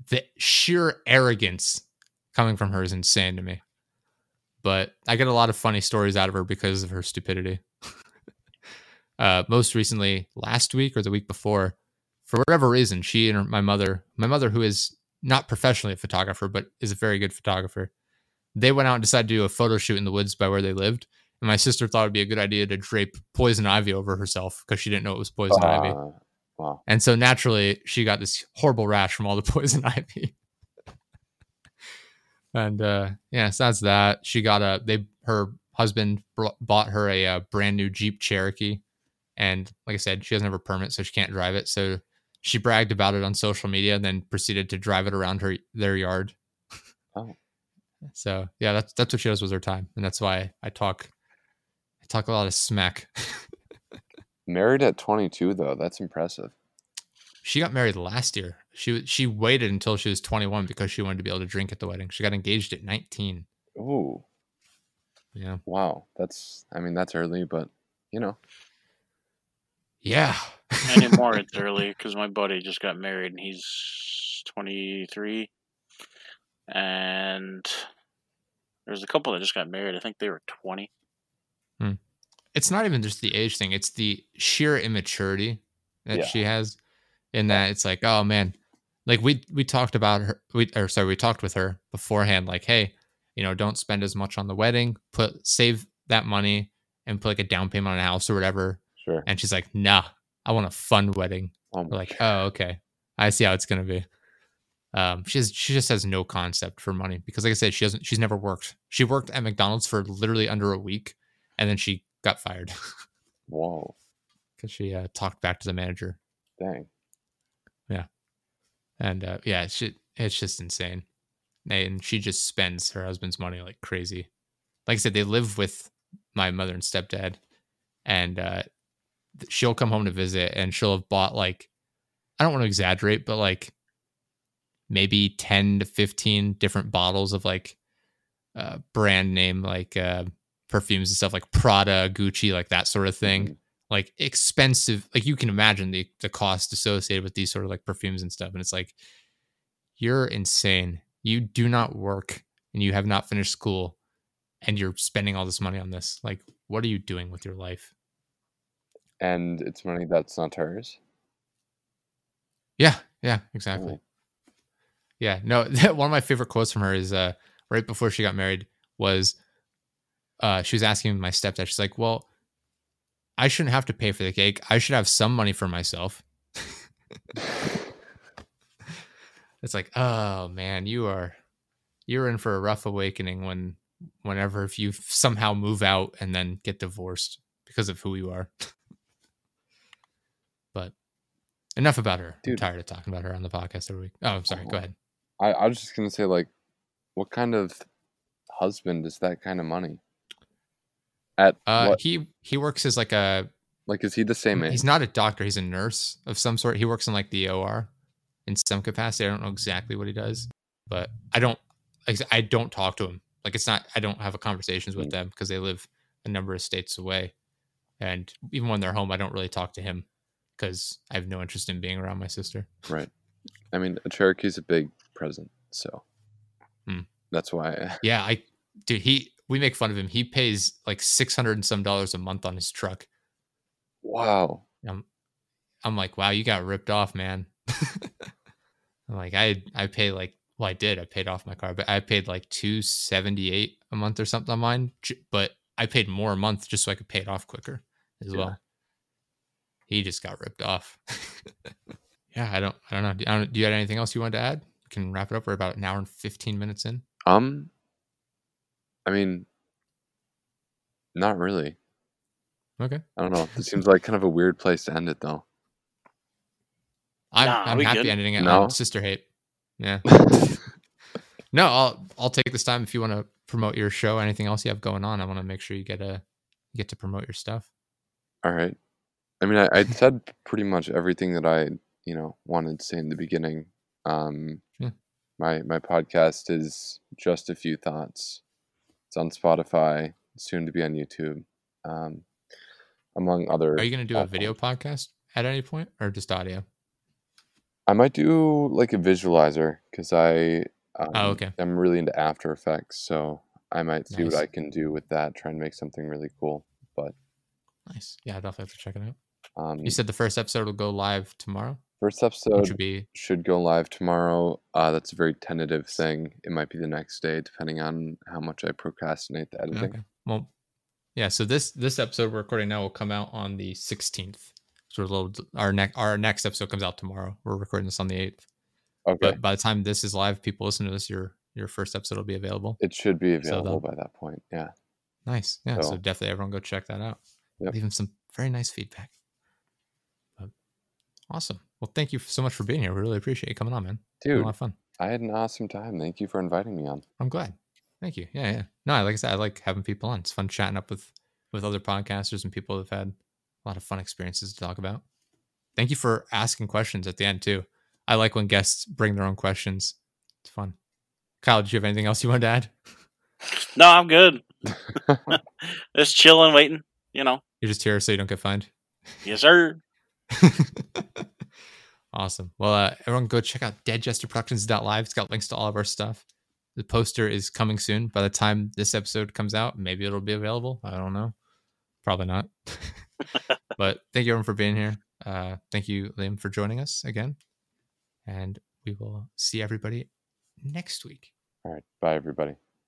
the sheer arrogance coming from her is insane to me. But I get a lot of funny stories out of her because of her stupidity. uh most recently last week or the week before for whatever reason she and her, my mother my mother who is not professionally a photographer, but is a very good photographer. They went out and decided to do a photo shoot in the woods by where they lived. And my sister thought it'd be a good idea to drape poison ivy over herself because she didn't know it was poison ivy. Uh, wow. And so naturally, she got this horrible rash from all the poison ivy. and uh, yeah, so that's that. She got a they her husband br- bought her a, uh brand new Jeep Cherokee, and like I said, she doesn't have a permit, so she can't drive it. So she bragged about it on social media, and then proceeded to drive it around her their yard. So yeah, that's that's what she does with her time, and that's why I talk I talk a lot of smack. Married at 22 though. That's impressive. She got married last year. She she waited until she was 21 because she wanted to be able to drink at the wedding. She got engaged at 19. Ooh, Yeah. wow. That's I mean that's early, but you know. Yeah. anymore. It's early because my buddy just got married and he's 23. And there's a couple that just got married. I think they were 20. Hmm. it's not even just the age thing, it's the sheer immaturity that Yeah. she has in that it's like, oh man, like we we talked about her we or sorry, we talked with her beforehand like, hey, you know, don't spend as much on the wedding, put save that money and put like a down payment on a house or whatever. Sure. And she's like, "Nah, I want a fun wedding." Oh We're like, oh, okay. I see how it's gonna be. Um, she has, she just has no concept for money because, like I said, she doesn't. She's never worked. She worked at McDonald's for literally under a week, and then she got fired Whoa. because she uh, talked back to the manager. Dang. Yeah. And uh, yeah, it's just, it's just insane. And she just spends her husband's money like crazy. Like I said, they live with my mother and stepdad, and uh, she'll come home to visit, and she'll have bought like I don't want to exaggerate, but like maybe ten to fifteen different bottles of like uh, brand name like uh, perfumes and stuff like Prada, Gucci, like that sort of thing Mhm. like expensive like you can imagine the the cost associated with these sort of like perfumes and stuff and it's like you're insane you do not work and you have not finished school and you're spending all this money on this like what are you doing with your life And it's money that's not hers. yeah yeah exactly. Yeah, no. One of my favorite quotes from her is uh, right before she got married was uh, she was asking my stepdad. She's like, "Well, I shouldn't have to pay for the cake. I should have some money for myself." it's like, oh man, you are you're in for a rough awakening when whenever if you somehow move out and then get divorced because of who you are. but enough about her. Dude. I'm tired of talking about her on the podcast every week. Oh, I'm sorry. Go ahead. I, I was just gonna say, like, what kind of husband is that kind of money? At Uh, what? he he works as like a Like, is he the same age? he's not a doctor. He's a nurse of some sort. He works in like the OR in some capacity. I don't know exactly what he does, but I don't like, I don't talk to him. Like it's not. I don't have a conversations with Mm. them because they live a number of states away, and even when they're home, I don't really talk to him because I have no interest in being around my sister. Right. I mean, a Cherokee's a big present, so Hmm. that's why. Yeah, I dude. He we make fun of him. He pays like six hundred and some dollars a month on his truck. Wow. I'm, I'm like, wow, you got ripped off, man. I'm like, I I pay like, well, I did. I paid off my car, but I paid like two seventy eight a month or something on mine. But I paid more a month just so I could pay it off quicker as Yeah. well. He just got ripped off. yeah, I don't, I don't know. Do, I don't, do you have anything else you wanted to add? We can wrap it up. We're about an hour and fifteen minutes in. Um. I mean, not really. Okay, I don't know. It seems like kind of a weird place to end it, though. I'm Nah, I'm happy good. ending it No? on sister hate. Yeah. No, I'll I'll take this time if you want to promote your show. Anything else you have going on, I want to make sure you get a you get to promote your stuff. All right. I mean, I, I said pretty much everything that I, you know, wanted to say in the beginning. Um, Yeah. My my podcast is just a few thoughts. It's on Spotify, soon to be on YouTube, um, among other. Are you going to do a video podcast at any point, or just audio? I might do like a visualizer because I. Um, Oh, okay. I'm really into After Effects, so I might see what I can do with that. Try and make something really cool. But Nice. Yeah, I'll definitely have to check it out. um, You said the first episode will go live tomorrow, first episode would be should go live tomorrow. Uh, that's a very tentative thing. It might be the next day, depending on how much I procrastinate the editing. okay. Well, yeah. So this this episode we're recording now will come out on the 16th. So little, our next our next episode comes out tomorrow. We're recording this on the 8th. Okay, But by the time this is live, people listen to this, your your first episode will be available. it should be available the- by that point. Yeah, Nice. Yeah. So, So- definitely everyone go check that out. Yep. Leave him some very nice feedback. But awesome. Well, thank you so much for being here. We really appreciate you coming on, man. It's a lot of fun. I had an awesome time. Thank you for inviting me on. I'm glad. Thank you. Yeah, yeah. No, like I said, I like having people on. It's fun chatting up with with other podcasters and people who've had a lot of fun experiences to talk about. Thank you for asking questions at the end too. I like when guests bring their own questions. It's fun. Kyle, do you have anything else you wanted to add? No, I'm good. Just chilling, waiting. You know. You're just here so you don't get fined. Yes, sir. Awesome. Well, uh, everyone go check out deadjesterproductions.live. It's got links to all of our stuff. The poster is coming soon. By the time this episode comes out, maybe it'll be available. I don't know. Probably not. but thank you everyone for being here. Uh, thank you, Liam, for joining us again. And we will see everybody next week. All right, bye everybody.